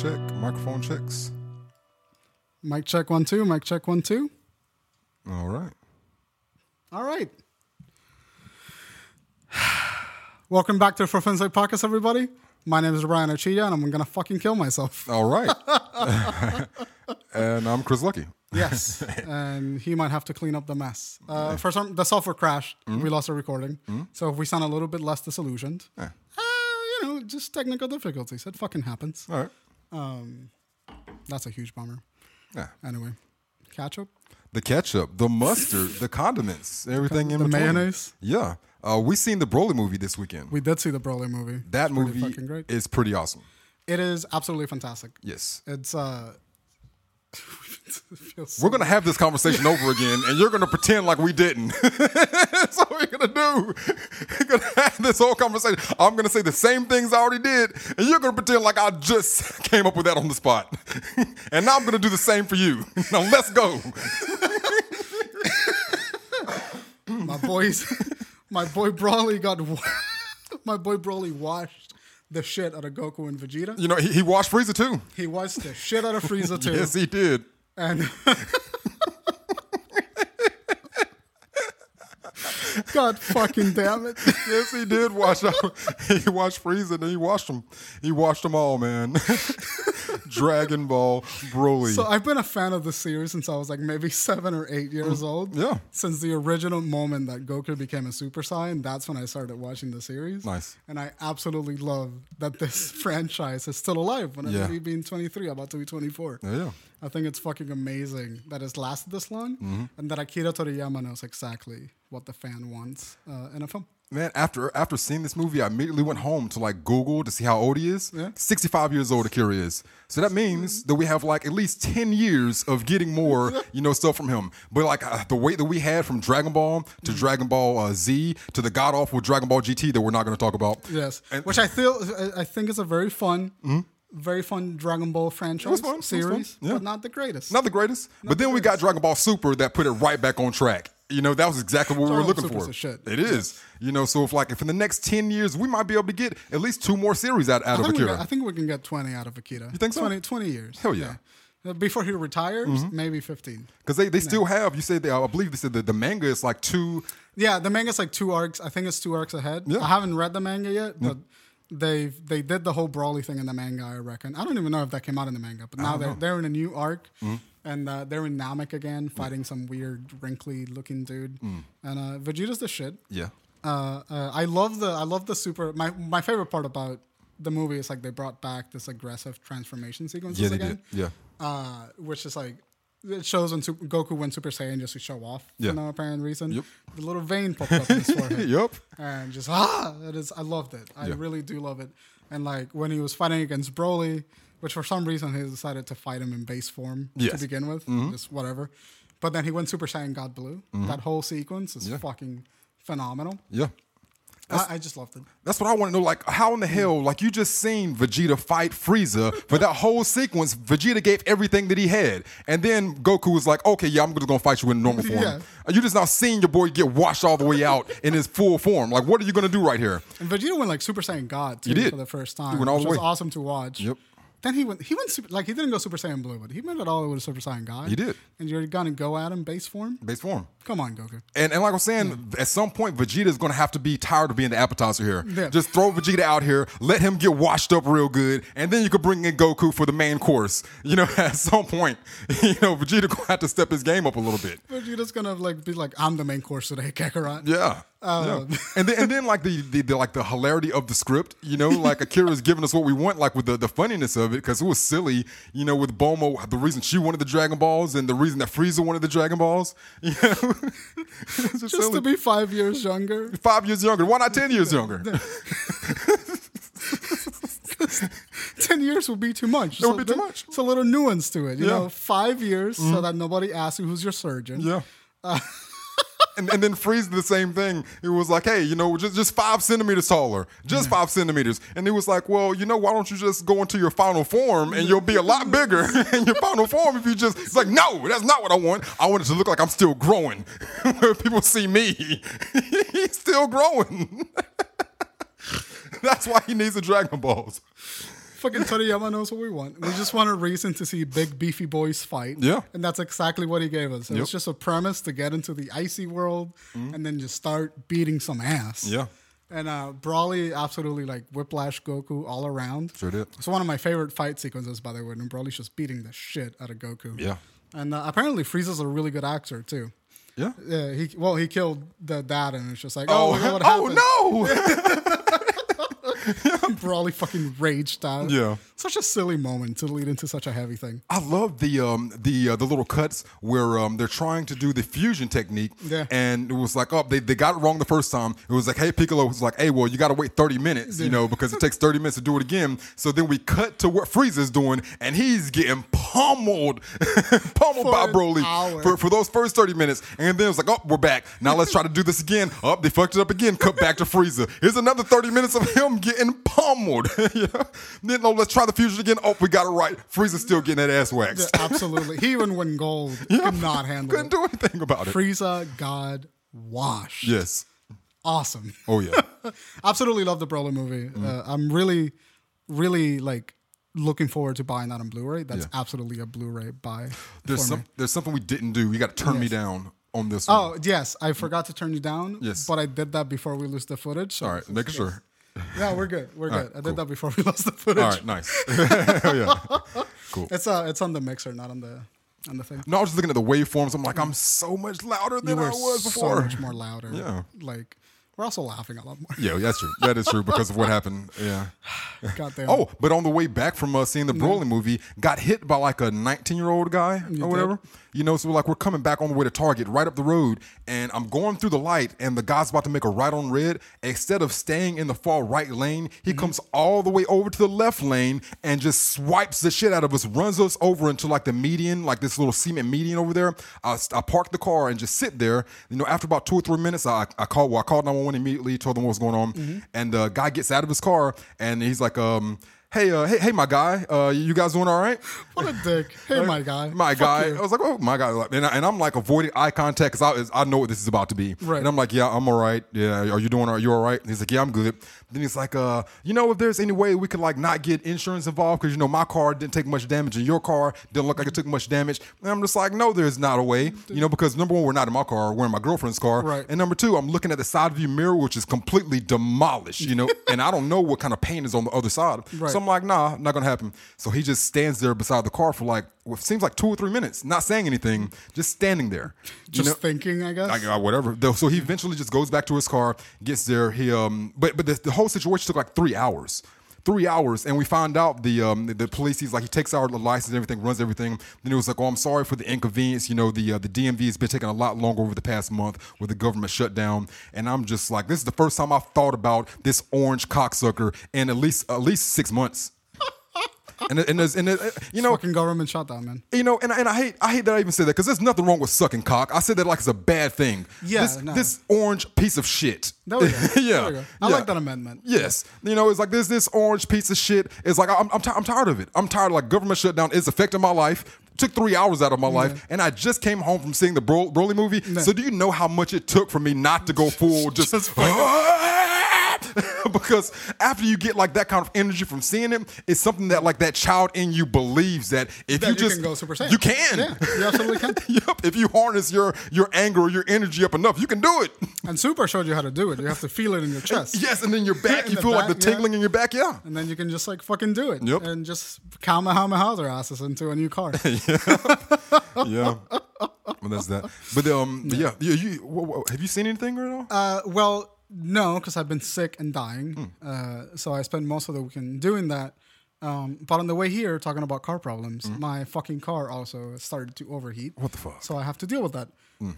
check. Microphone checks. Mic check one two. Mic check one two. All right. All right. Welcome back to For Sake Podcast, everybody. My name is Ryan Achilla, and I'm gonna fucking kill myself. All right. and I'm Chris Lucky. Yes, and he might have to clean up the mess. Uh, for some, the software crashed. We lost a recording, so if we sound a little bit less disillusioned, uh, you know, just technical difficulties. It fucking happens. All right. Um, that's a huge bummer. Yeah. Anyway, ketchup. The ketchup, the mustard, the condiments, everything in The between. mayonnaise. Yeah. Uh, we seen the Broly movie this weekend. We did see the Broly movie. that movie is pretty awesome. It is absolutely fantastic. Yes. It's uh. so We're gonna have this conversation over again, and you're gonna pretend like we didn't. That's what we're gonna do. We're gonna have this whole conversation. I'm gonna say the same things I already did, and you're gonna pretend like I just came up with that on the spot. and now I'm gonna do the same for you. Now let's go. my boys, my boy Broly got, my boy Broly washed the shit out of Goku and Vegeta. You know, he, he watched Frieza too. He washed the shit out of Frieza too, Yes, he did. And God fucking damn it! Yes, he did out. He watched Frieza and he washed them. He washed them all, man. Dragon Ball Broly. So I've been a fan of the series since I was like maybe seven or eight years old. yeah. Since the original moment that Goku became a Super Saiyan, that's when I started watching the series. Nice. And I absolutely love that this franchise is still alive. When Yeah. me being 23, about to be 24. yeah, yeah. I think it's fucking amazing that it's lasted this long Mm-hmm. and that Akira Toriyama knows exactly what the fan wants uh, in a film. Man, after after seeing this movie, I immediately went home to like Google to see how old he is. Yeah. 65 years old Akira is. So that means that we have like at least 10 years of getting more, you know, stuff from him. But like uh, the weight that we had from Dragon Ball Mm-hmm. to Dragon Ball uh, Z to the god awful Dragon Ball GT that we're not going to talk about. Yes, And- Mm-hmm. which I feel I- think is a very fun, very fun Dragon Ball franchise fun, it was fun, series, yeah. but not the greatest. Not the greatest. but then we got Dragon Ball Super that put it right back on track. You know, that was exactly what we were looking for. It is. You know, so if like if in the next 10 years we might be able to get at least two more series out, out I of Akira. got- I think we can get 20 out of Akira. You think so? 20, 20 years. Hell yeah. Mm-hmm. Uh, Before he retires, maybe 15. Because they, they still have, you said, they, I believe they said that the manga is like two, Yeah, the manga's like two arcs. I think it's two arcs ahead. Yeah. I haven't read the manga yet, but they they did the whole Broly thing in the manga. I reckon. I don't even know if that came out in the manga, but now they're they're in a new arc, Mm-hmm. And uh, they're in Namek again, fighting some weird wrinkly looking dude, Mm. and uh, Vegeta's the shit. yeah. Uh, uh, I love the I love the super. My my favorite part about the movie is like they brought back this aggressive transformation sequences Yeah, they again did. Yeah. uh, which is like it shows when Super, Goku went Super Saiyan just to show off Yeah. for no apparent reason. Yep. The little vein popped up in his forehead. Yup. And just ah, it is. I loved it. I Yeah. really do love it. And like when he was fighting against Broly, which for some reason he decided to fight him in base form to Yes. Mm-hmm. begin with, just whatever. But then he went Super Saiyan God Blue. That whole sequence is Yeah. fucking phenomenal. Yeah. I, I just loved it. That's what I want to know. Like, how in the hell, like, you just seen Vegeta fight Frieza for that whole sequence. Vegeta gave everything that he had. And then Goku was like, okay, yeah, I'm just going to fight you in normal form. Yeah. You just now seeing your boy get washed all the way out in his full form. Like, what are you going to do right here? And Vegeta went like Super Saiyan God too did. for the first time, went all which the was awesome to watch. Yep. Then he went. He went super, like he didn't go Super Saiyan Blue, but he went it all the way to Super Saiyan God. He did. And you're gonna go at him base form? Base form. Come on, Goku. And, and like I was saying, at some point, Vegeta is going to have to be tired of being the appetizer here. Yeah. Just throw Vegeta out here, let him get washed up real good, and then you could bring in Goku for the main course. You know, at some point, you know, Vegeta going to have to step his game up a little bit. Vegeta's gonna like be like, I'm the main course today, Kakarot. Yeah. Um, yeah. and then and then like the, the, the like the hilarity of the script, you know, like Akira's giving us what we want, like with the, the funniness of it, because it was silly, you know, with Bulma, the reason she wanted the Dragon Balls and the reason that Frieza wanted the Dragon Balls. You know? Just silly. to be five years younger. five years younger. Why not ten years younger? Ten years would be too much. It would be too much. It's a little nuance to it. You Yeah. Mm-hmm. know, five years so that nobody asks you who's your surgeon. Yeah. And, and then Frieza the same thing. It was like, hey, you know, just just five centimeters taller, just five centimeters. And he was like, well, you know, why don't you just go into your final form and you'll be a lot bigger in your final form if you just. It's like, no, that's not what I want. I want it to look like I'm still growing. People see me, he's still growing. that's why he needs the Dragon Balls. Fucking Toriyama knows what we want. We just want a reason to see big beefy boys fight. Yeah. And that's exactly what he gave us. It Yep. was just a premise to get into the icy world and then just start beating some ass. Yeah. And uh, Broly absolutely like whiplash Goku all around. Sure did. It's one of my favorite fight sequences, by the way, when Broly's just beating the shit out of Goku. Yeah. And uh, apparently Frieza's a really good actor too. Yeah. Yeah, he well he killed the dad, and it's just like oh, Oh, what happened. oh no! Broly fucking raged out. Yeah. such a silly moment to lead into such a heavy thing. I love the um the uh, the little cuts where um they're trying to do the fusion technique. Yeah. And it was like, oh, they, they got it wrong the first time. It was like, hey, Piccolo was like, hey, well, you got to wait 30 minutes, you know, because it takes 30 minutes to do it again. So then we cut to what Frieza's doing, and he's getting pummeled, pummeled For by Broly for, for those first 30 minutes. And then it was like, oh, we're back. Now let's try to do this again. Oh, they fucked it up again. Cut back to Frieza. Here's another 30 minutes of him getting pummeled. yeah. Then, oh, let's try the fusion again. Oh, we got it right. Frieza's still getting that ass waxed. Yeah, absolutely. he even win gold. Could not handle Couldn't it. do anything about it. Frieza God washed. Yes. Awesome. Oh yeah. Absolutely love the Broly movie. Mm. Uh, I'm really, really like looking forward to buying that on Blu-ray. That's Yeah. absolutely a Blu-ray buy. There's for some. me. There's something we didn't do. You got to turn me down on this one. Oh yes, I forgot to turn you down. Yes. but I did that before we lose the footage. So All right. Making sure. Yeah, we're good. We're good. right, I did cool. that before we lost the footage. All right. Nice. yeah. It's uh, it's on the mixer, not on the on the thing. No, I was just looking at the waveforms. I'm like, I'm so much louder than I was so before. much more louder. Yeah. like we're also laughing a lot more. Yeah, that's true. That is true because of what happened. Yeah. Goddamn. Oh, but on the way back from uh, seeing the Broly movie, got hit by like a 19 year old guy You or whatever. You know, so like we're coming back on the way to Target, right up the road, and I'm going through the light, and the guy's about to make a right on red. Instead of staying in the far right lane, he Mm-hmm. comes all the way over to the left lane and just swipes the shit out of us, runs us over into like the median, like this little cement median over there. I, I parked the car and just sit there. You know, after about two or three minutes, I, I called. Well, I called 911 immediately, told them what was going on, Mm-hmm. and the guy gets out of his car and he's like, um. Hey, uh, hey, hey, my guy. Uh, you guys doing all right? What a dick. Hey, my guy. My Fuck guy. you. I was like, oh, my guy. And, I, and I'm like avoiding eye contact because I, I know what this is about to be. Right. And I'm like, yeah, I'm all right. Yeah, are you doing? Are you all right? And he's like, yeah, I'm good. Then he's like, uh, you know, if there's any way we could like not get insurance involved because you know my car didn't take much damage and your car didn't look like it took much damage. And I'm just like, no, there's not a way. You know, because number one, we're not in my car, we're in my girlfriend's car. Right. And number two, I'm looking at the side view mirror, which is completely demolished. You know, and I don't know what kind of paint is on the other side. Right. So I'm like, nah, not gonna happen. So he just stands there beside the car for like what seems like two or three minutes, not saying anything, just standing there. You Just know? thinking, I guess. Like, uh, whatever. Though, So he eventually just goes back to his car, gets there. He um, but but the, the whole situation took like three hours. Three hours, and we found out the um the, the police. He's like he takes our license and everything, runs everything. Then he was like, "Oh, I'm sorry for the inconvenience. You know, the uh, the DMV has been taking a lot longer over the past month with the government shutdown." And I'm just like, this is the first time I've thought about this orange cocksucker in at least at least six months. And and, there's- and, uh, you know, Fucking government shutdown, man. you know, and, I- and I hate I hate that I even said that because there's nothing wrong with sucking cock. I said that like it's a bad thing. Yeah, this, no. this orange piece of shit. There we go. yeah, There we go. I yeah. like that amendment. Yes, you know, it's like this this orange piece of shit. It's like I'm I'm, ti- I'm tired of it. I'm tired. Of, like government shutdown is affecting my life. Took three hours out of my life, and I just came home from seeing the Bro- Broly movie. So do you know how much it took for me not to go full just? Just because after you get like that kind of energy from seeing him, it's something that like that child in you believes that if That you you just can go Super Saiyan. you can. Yeah, you absolutely can. yep. If you harness your your anger or your energy up enough, you can do it. And Super showed you how to do it. You have to feel it in your chest. Yes, and then your back, you feel like the back, yeah. tingling in your back. Yeah. And then you can just like fucking do it. Yep. And just Kamehameha their asses into a new car. Yeah. yeah. well, that's that. But um, but yeah, you, you wha- wha- have you seen anything right now? Uh, well, no, because I've been sick and dying. Hmm. Uh, so I spent most of the weekend doing that. Um, but on the way here, talking about car problems, my fucking car also started to overheat. What the fuck? So I have to deal with that.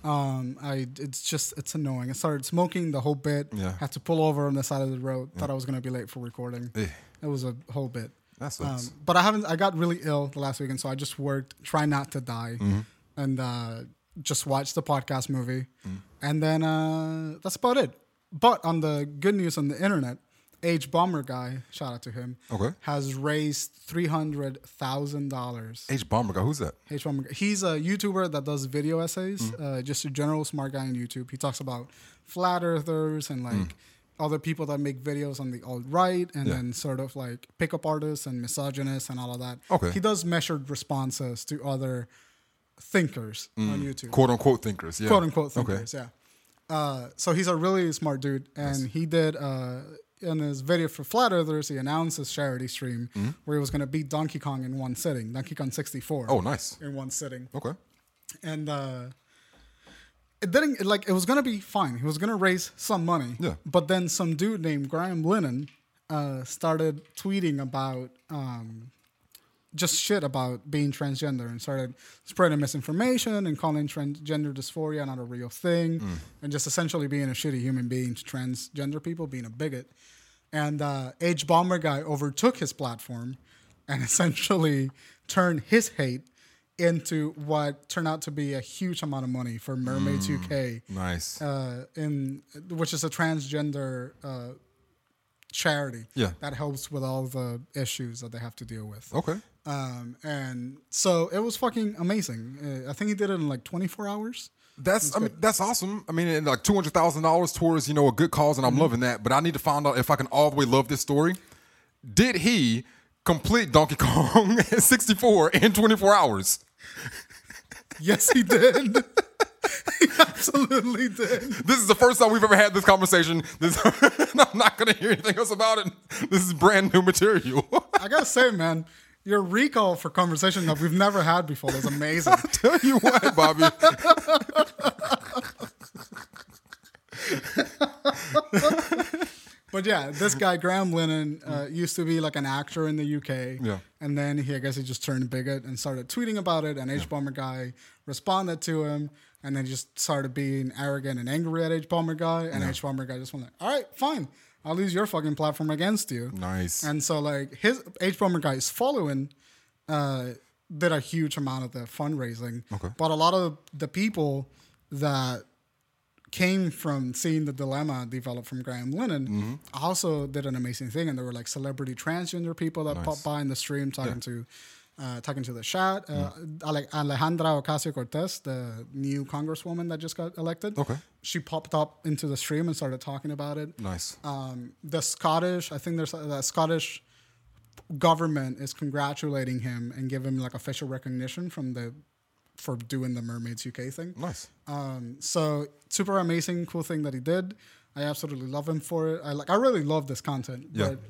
Um, I it's just it's annoying. I started smoking the whole bit. Yeah. Had to pull over on the side of the road. Thought I was gonna be late for recording. Eh. It was a whole bit. That sucks. Um, but I haven't. I got really ill the last weekend, so I just worked, try not to die, Mm-hmm. and uh, just watched the podcast movie, Mm. and then uh, that's about it. But on the good news on the internet, H Bomber guy, shout out to him, Okay. has raised three hundred thousand dollars. H bomber guy, who's that? H Bomber, guy. he's a YouTuber that does video essays, Mm. uh, just a general smart guy on YouTube. He talks about flat earthers and like. other people that make videos on the alt right and Yeah. then sort of like pickup artists and misogynists and all of that. Okay. He does measured responses to other thinkers on YouTube Quote unquote thinkers. Yeah. quote unquote Okay. thinkers. Yeah. Uh, so he's a really smart dude, and he did uh, in his video for Flat Earthers, he announced his charity stream where he was going to beat Donkey Kong in one sitting, Donkey Kong 64. Oh, nice. in one sitting, Okay. and uh, it didn't like it was going to be fine. He was going to raise some money, Yeah. But then some dude named Graham Linehan uh, started tweeting about. Um, just shit about being transgender and started spreading misinformation and calling transgender dysphoria not a real thing and just essentially being a shitty human being to transgender people, being a bigot. And uh, H Bomber guy overtook his platform and essentially turned his hate into what turned out to be a huge amount of money for Mermaids UK, Nice. uh, in which is a transgender uh, charity Yeah. that helps with all the issues that they have to deal with. okay. Um, and so it was fucking amazing. Uh, I think he did it in like 24 hours. That's I mean that's awesome. I mean, and like two hundred thousand dollars towards you know a good cause, and I'm loving that. But I need to find out if I can all the way love this story. Did he complete Donkey Kong 64 in 24 hours? Yes, he did. he absolutely did. This is the first time we've ever had this conversation. This, I'm not going to hear anything else about it. This is brand new material. I gotta say, man, your recall for conversation that we've never had before is amazing. I'll Tell you what, Bobby. But yeah, this guy Graham Linehan uh, used to be like an actor in the UK. Yeah. And then he, I guess, he just turned bigot and started tweeting about it. And H Bomber guy responded to him, and then just started being arrogant and angry at H Bomber guy. And H Bomber guy just went like, "All right, fine, I'll use your fucking platform against you." Nice. And so like his H Bomber guy's following uh, did a huge amount of the fundraising. Okay. But a lot of the people that came from seeing the dilemma develop from Graham Linehan Mm-hmm. also did an amazing thing, and there were like celebrity transgender people that popped by in the stream talking to. Uh, talking to the chat, uh, Mm. Ale- Alejandra Ocasio Cortez, the new congresswoman that just got elected, Okay. she popped up into the stream and started talking about it nice. um, the Scottish, I think there's the Scottish government is congratulating him and give him like official recognition from the for doing the Mermaids UK thing. Nice. Um, so super amazing, cool thing that he did. I absolutely love him for it. I like, I really love this content. Yeah. But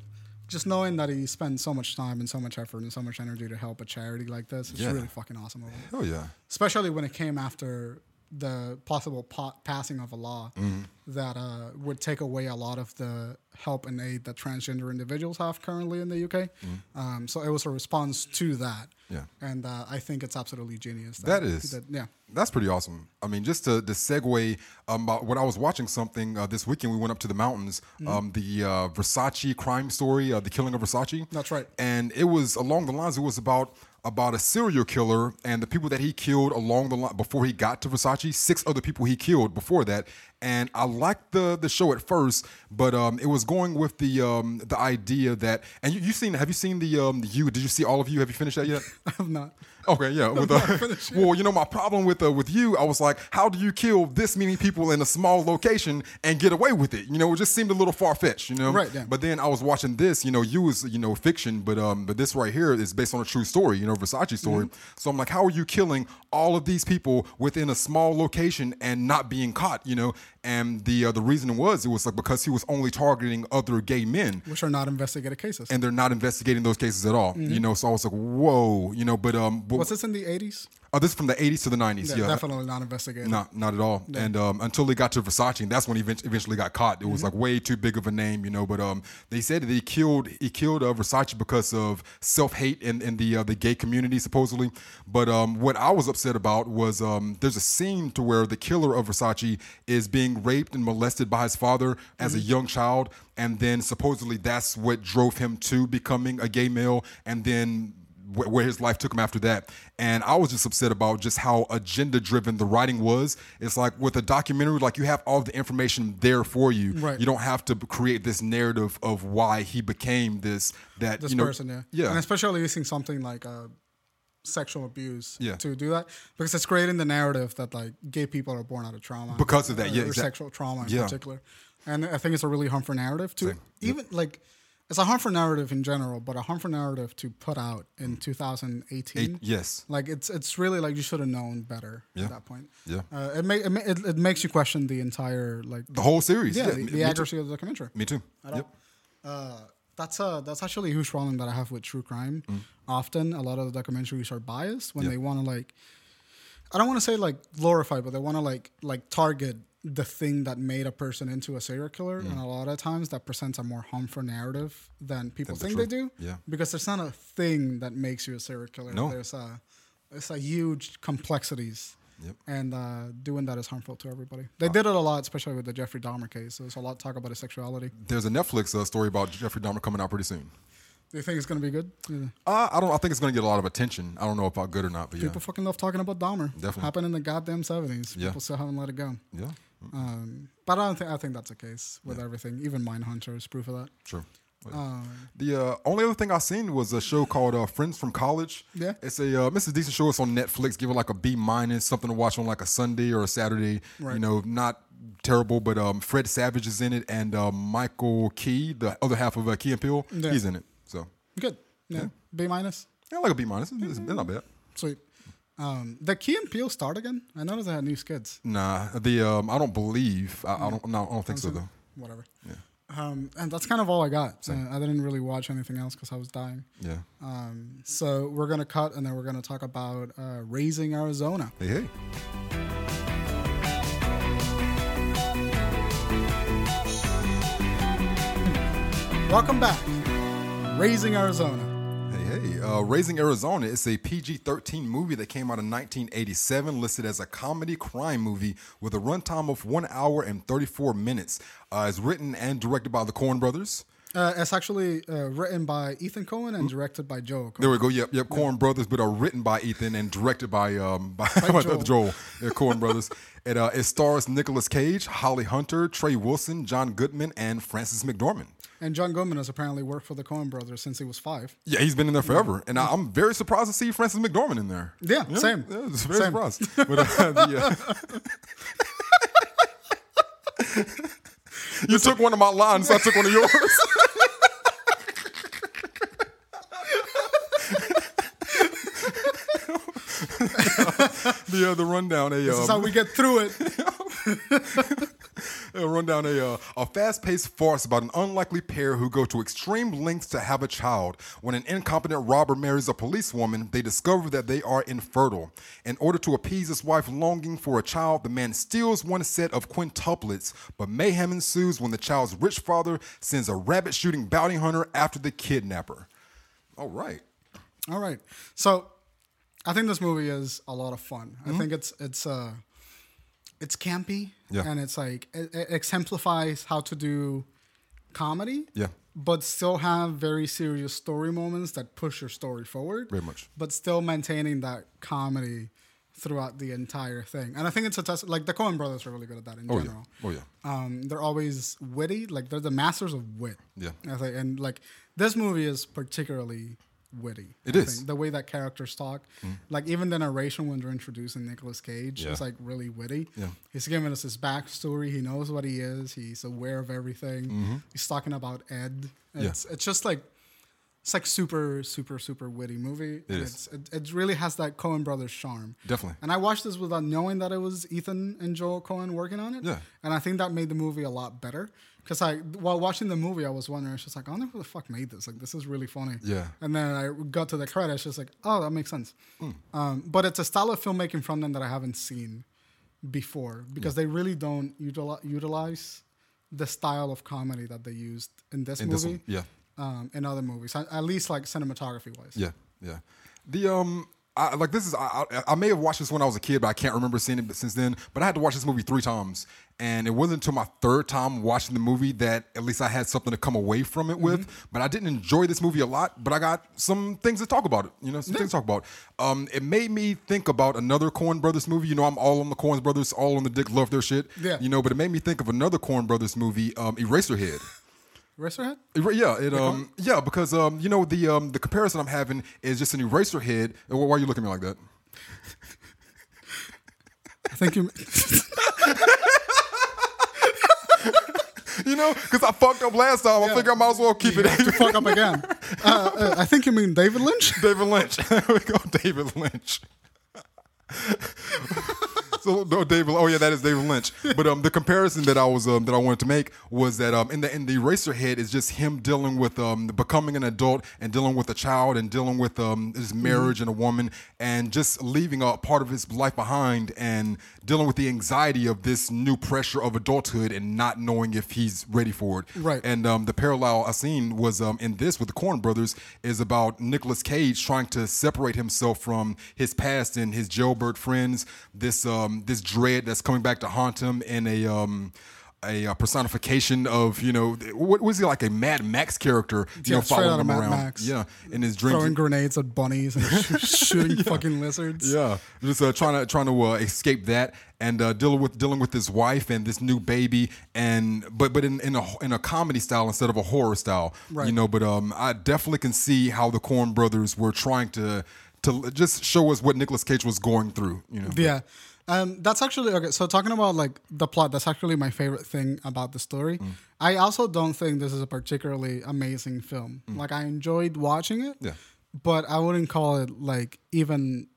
just knowing that he spends so much time and so much effort and so much energy to help a charity like this, it's Yeah. really fucking awesome. Oh yeah. especially when it came after the possible pa- passing of a law Mm-hmm. that uh, would take away a lot of the help and aid that transgender individuals have currently in the UK. Um, so it was a response to that. Yeah. And uh, I think it's absolutely genius. That he is. did- yeah. That's pretty awesome. I mean, just to, to segue um, about when I was watching something uh, this weekend, we went up to the mountains. Mm-hmm. Um, the uh, Versace crime story, uh, the killing of Versace. That's right. And it was along the lines. It was about about a serial killer and the people that he killed along the line before he got to Versace. Six other people he killed before that. And I liked the the show at first, but um, it was going with the um, the idea that and you you seen have you seen the um, you did you see all of you have you finished that yet? I have not. Okay, yeah. With uh, well, you know, my problem with uh, with you, I was like, how do you kill this many people in a small location and get away with it? You know, it just seemed a little far fetched. You know, Right, yeah. But then I was watching this. You know, you was you know fiction, but um, but this right here is based on a true story. You know, Versace story. Mm-hmm. So I'm like, how are you killing all of these people within a small location and not being caught? You know, and the uh, the reason was it was like because he was only targeting other gay men Which are not investigated cases. and they're not investigating those cases at all. Mm-hmm. You know, so I was like, whoa, you know, but um, but, Was this in the 80s? Oh, this is from the 80s to the 90s. Yeah, Yeah, definitely not investigated. not not at all. And um, until he got to Versace, and that's when he eventually got caught. It was like way too big of a name, you know. But um, they said that he killed he killed uh, Versace because of self hate in, in the uh, the gay community supposedly. But um, what I was upset about was um, there's a scene to where the killer of Versace is being raped and molested by his father as a young child, and then supposedly that's what drove him to becoming a gay male, and then wh- where his life took him after that. And I was just upset about just how agenda driven the writing was. It's like with a documentary, like you have all the information there for you. Right. You don't have to create this narrative of why he became this that This you know person, yeah. Yeah. And especially using something like uh, sexual abuse Yeah. to do that because it's creating the narrative that like gay people are born out of trauma Because of that, yeah, or exact- sexual trauma in Yeah. particular and i think it's a really harmful narrative to Same. even like it's a harmful narrative in general but a harmful narrative to put out in 2018 Eight, yes. like it's it's really like you should have known better Yeah. at that point Yeah. uh, it, ma- it, ma- it it makes you question the entire like The whole series. yeah, Yeah. the, me, the accuracy of the documentary Me too. Yep. uh, that's uh that's actually a huge problem that I have with true crime. Often, a lot of the documentaries are biased when Mm. Yeah. they want to like. I don't want to say like glorify, but they want to like like target the thing that made a person into a serial killer, Mm. and a lot of times that presents a more harmful narrative than people Than the think they do. Yeah. because there's not a thing that makes you a serial killer. No. there's a it's a huge complexities. Yep. And uh, doing that is harmful to everybody. They did it a lot, especially with the Jeffrey Dahmer case. So there's a lot of talk about his sexuality. There's a Netflix uh, story about Jeffrey Dahmer coming out pretty soon. Do you think it's gonna be good? Yeah. Uh, I don't. I think it's going to get a lot of attention. I don't know about good or not, but yeah, People fucking love talking about Dahmer. Definitely. Happened in the goddamn seventies. Yeah. People still haven't let it go. yeah, Um, but I don't think I think that's the case with everything. Even Mindhunter is proof of that. sure. But Um, The uh, only other thing I seen was a show called uh, Friends from College. Yeah. it's a uh, it's a decent show. It's on Netflix. Give it like a B minus, something to watch on like a Sunday or a Saturday. Right. You know, not terrible, but um, Fred Savage is in it, and uh, Michael Key, the other half of uh, Key and Peele, Yeah. he's in it. So good. Yeah. B minus. yeah, like a B minus. It's, it's not bad. Sweet. Um, the Key and Peele start again. I noticed they had new skits. Nah, the um, I don't believe. I, I don't. No, I don't think so So- though. Whatever. Yeah. Um, and that's kind of all I got. Uh, I didn't really watch anything else because I was dying. Yeah. Um, so we're gonna cut and then we're gonna talk about uh, raising Arizona. Hey, hey. Welcome back. Raising Arizona. Uh, Raising Arizona is a PG 13 movie that came out in 1987, listed as a comedy crime movie with a runtime of one hour and 34 minutes. Uh, it's written and directed by the Coen brothers. Uh, it's actually uh, written by Ethan Coen and directed by Joe. Coen. There we go. Yep, yep. Coen brothers, but are written by Ethan and directed by um by, by Joel. Joel. Coen brothers. It uh, it stars Nicolas Cage, Holly Hunter, Trey Wilson, John Goodman, and Frances McDormand. And John Goodman has apparently worked for the Coen brothers since he was five. Yeah, he's been in there forever, and I, I'm very surprised to see Frances McDormand in there. Yeah, same. Yeah, very Same. surprised. But, uh, the, uh, you took one of my lines, so I took one of yours. The uh, the rundown a This is um, how we get through it. run down a, uh, a fast-paced farce about an unlikely pair who go to extreme lengths to have a child. When an incompetent robber marries a policewoman, they discover that they are infertile. In order to appease his wife's longing for a child, the man steals one set of quintuplets, but mayhem ensues when the child's rich father sends a rabbit-shooting bounty hunter after the kidnapper. All right. All right. So I think this movie is a lot of fun. I think it's it's uh it's campy Yeah. and it's like it, it exemplifies how to do comedy. Yeah. But still have very serious story moments that push your story forward. Very much. But still maintaining that comedy throughout the entire thing. And I think it's a test like the Coen brothers are really good at that in Oh yeah. general. Oh yeah. Um, they're always witty, like they're the masters of wit. Yeah. I think, and like this movie is particularly witty. It I is. think. the way that characters talk, like even the narration when they're introducing Nicolas Cage Yeah. is like really witty. Yeah. He's giving us his backstory. He knows what he is. He's aware of everything. He's talking about Ed. Mm-hmm. Yeah. It's it's just like it's like super super super witty movie. It and is. It's, it, it really has that Coen brothers charm. Definitely. And I watched this without knowing that it was Ethan and Joel Coen working on it. Yeah. And I think that made the movie a lot better. Because I, while watching the movie, I was wondering, it's just like, I wonder who the fuck made this. Like, this is really funny. Yeah. And then I got to the credits, just like, oh, that makes sense. Hmm. Um, but it's a style of filmmaking from them that I haven't seen before because they really don't utilize, utilize the style of comedy that they used in this In this movie. one, yeah. Um, in other movies, at least like cinematography wise. Yeah, yeah. The um, I, like this is I, I I may have watched this when I was a kid, but I can't remember seeing it since then. But I had to watch this movie three times, and it wasn't until my third time watching the movie that at least I had something to come away from it with. But I didn't enjoy this movie a lot. But I got some things to talk about it. You know, some things to talk about. Um, it made me think about another Coen Brothers movie. You know, I'm all on the Coen Brothers, all on the dick, love their shit. Yeah. You know, but it made me think of another Coen Brothers movie, um, Eraserhead. Eraserhead? Yeah, it um yeah because um you know the um the comparison I'm having is just an eraser head. Why are you looking at me like that? I think you. You know, because I fucked up last time. I think I might as well keep it. to fuck up again. Uh, uh, I think you mean David Lynch. David Lynch. there we go, David Lynch. so no, David. Oh yeah, that is David Lynch. But um, the comparison that I was um, that I wanted to make was that um, in the in the Eraserhead is just him dealing with um becoming an adult and dealing with a child and dealing with um his marriage and a woman and just leaving a part of his life behind and dealing with the anxiety of this new pressure of adulthood and not knowing if he's ready for it. Right. And um, the parallel I seen was um, in this with the Coen Brothers is about Nicolas Cage trying to separate himself from his past and his jailbird friends. This um, this dread that's coming back to haunt him in a um, a, uh personification of you know what was he like a Mad Max character? You Yeah, know, following him Mad around. Max. Yeah, in his dreams. Throwing grenades at bunnies and sh- shooting fucking lizards. Yeah, just uh, trying to trying to uh, escape that and uh, dealing with dealing with his wife and this new baby and but but in, in a in a comedy style instead of a horror style. Right. You know, but um, I definitely can see how the Coen Brothers were trying to to just show us what Nicolas Cage was going through. You know. Yeah. Um, that's actually okay. So talking about like the plot, that's actually my favorite thing about the story. Mm. I also don't think this is a particularly amazing film. Like I enjoyed watching it, Mm. Yeah. but I wouldn't call it like even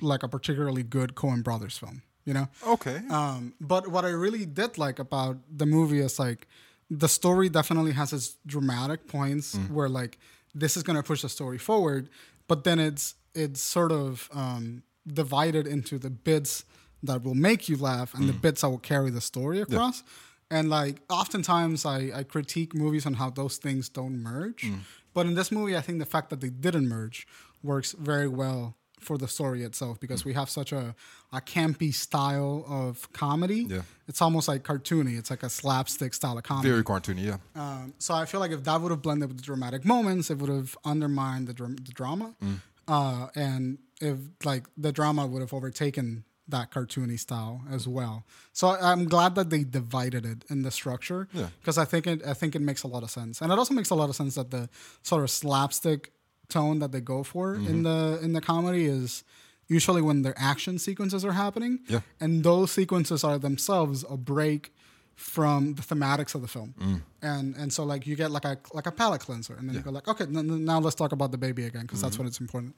like a particularly good Coen Brothers film. You know? Okay. Um, but what I really did like about the movie is like the story definitely has its dramatic points where like this is gonna push the story forward, but then it's it's sort of um, divided into the bits that will make you laugh and the bits that will carry the story across. And like oftentimes I, I critique movies on how those things don't merge. But in this movie, I think the fact that they didn't merge works very well for the story itself because we have such a, a campy style of comedy. Yeah. It's almost like cartoony. It's like a slapstick style of comedy. Very cartoony. Yeah. Um, so I feel like if that would have blended with the dramatic moments, it would have undermined the, dram- the drama. Mm. Uh, and if like the drama would have overtaken that cartoony style as well. So I'm glad that they divided it in the structure Yeah. because I think it I think it makes a lot of sense, and it also makes a lot of sense that the sort of slapstick tone that they go for Mm-hmm. in the in the comedy is usually when their action sequences are happening, Yeah. and those sequences are themselves a break from the thematics of the film, Mm. and and so like you get like a like a palate cleanser, and then you go like, okay, n- n- now let's talk about the baby again because Mm-hmm. that's when it's important.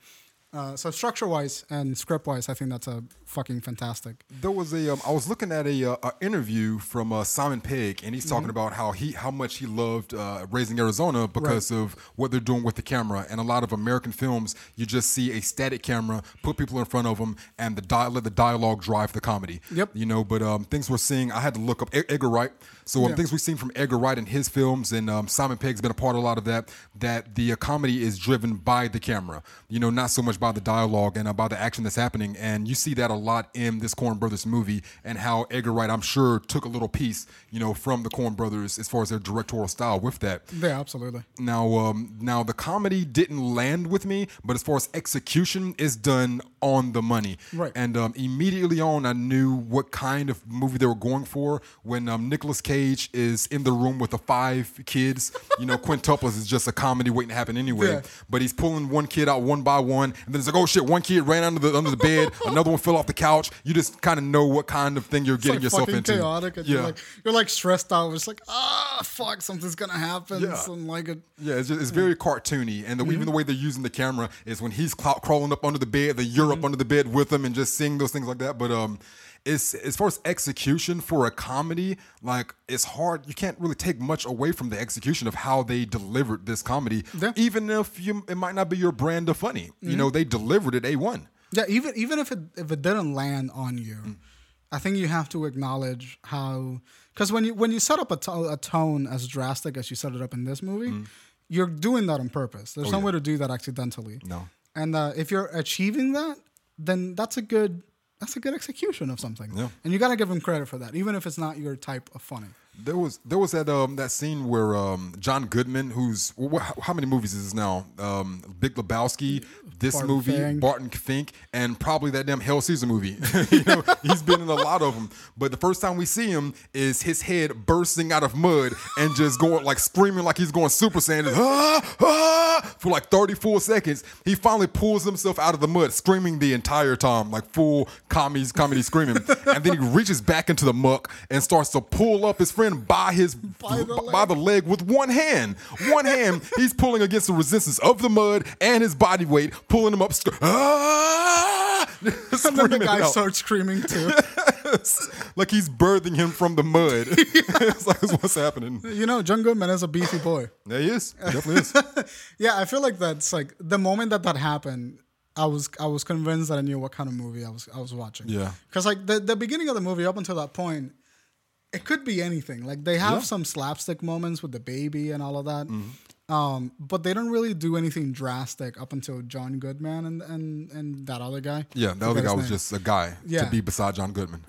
Uh, so structure wise and script wise, I think that's a fucking fantastic. There was a. Um, I was looking at a, uh, a interview from uh, Simon Pegg, and he's Mm-hmm. talking about how he how much he loved uh, raising Arizona because of what they're doing with the camera. And a lot of American films, you just see a static camera, put people in front of them, and the di- let the dialogue drive the comedy. Yep. You know, but um, things we're seeing, I had to look up Edgar Wright. So um, Yeah. things we've seen from Edgar Wright in his films, and um, Simon Pegg's been a part of a lot of that. That the uh, comedy is driven by the camera. You know, not so much by the dialogue and about the action that's happening. And you see that a lot in this Coen Brothers movie, and how Edgar Wright, I'm sure, took a little piece, you know, from the Coen Brothers as far as their directorial style with that. Yeah, absolutely. Now, um, now the comedy didn't land with me, but as far as execution is done on the money. Right. And um, immediately on, I knew what kind of movie they were going for. When um, Nicolas Cage is in the room with the five kids, you know, quintuplets is just a comedy waiting to happen anyway. Yeah. But he's pulling one kid out one by one, and then it's like, oh shit, one kid ran under the under the bed, another one fell off the couch. You just kind of know what kind of thing you're It's getting like yourself into. chaotic, and yeah. you're like you're like stressed out. It's like ah fuck, something's gonna happen. Yeah. Something like it. Yeah, it's, just, it's very cartoony, and the, Mm-hmm. even the way they're using the camera is when he's clou- crawling up under the bed, that you're Mm-hmm. up under the bed with him, and just seeing those things like that. But um, it's as far as execution for a comedy, like it's hard. You can't really take much away from the execution of how they delivered this comedy, Yeah. even if you it might not be your brand of funny. You Mm-hmm. know, they delivered it a one. Yeah, even even if it if it didn't land on you, Mm. I think you have to acknowledge how because when you when you set up a to- a tone as drastic as you set it up in this movie, Mm. you're doing that on purpose. There's no yeah. way to do that accidentally. No. and uh, if you're achieving that, then that's a good that's a good execution of something. Yeah. and you got to give them credit for that, even if it's not your type of funny. There was there was that um that scene where um John Goodman, who's wh- how many movies is this now? Um, Big Lebowski, this Barton movie, Fink. Barton Fink, and probably that damn Hail Caesar movie. you know, he's been in a lot of them. But the first time we see him is his head bursting out of mud and just going like screaming like he's going Super Saiyan, just, ah, ah, for like 34 seconds. He finally pulls himself out of the mud, screaming the entire time, like full comedy comedy screaming, and then he reaches back into the muck and starts to pull up his friend by his By the by the leg with one hand. One hand, he's pulling against the resistance of the mud and his body weight, pulling him up. Sc- ah! And then the Screaming guy out. starts screaming too. like he's birthing him from the mud. it's like what's happening. you know, John Goodman is a beefy boy. Yeah, he is. He definitely is. Yeah, I feel like that's like the moment that that happened. I was I was convinced that I knew what kind of movie I was I was watching. Yeah. because like the the beginning of the movie up until that point, it could be anything. Like they have Yeah. some slapstick moments with the baby and all of that, Mm-hmm. um, but they don't really do anything drastic up until John Goodman and and and that other guy. Yeah, that other guy was name. just a guy Yeah. to be beside John Goodman.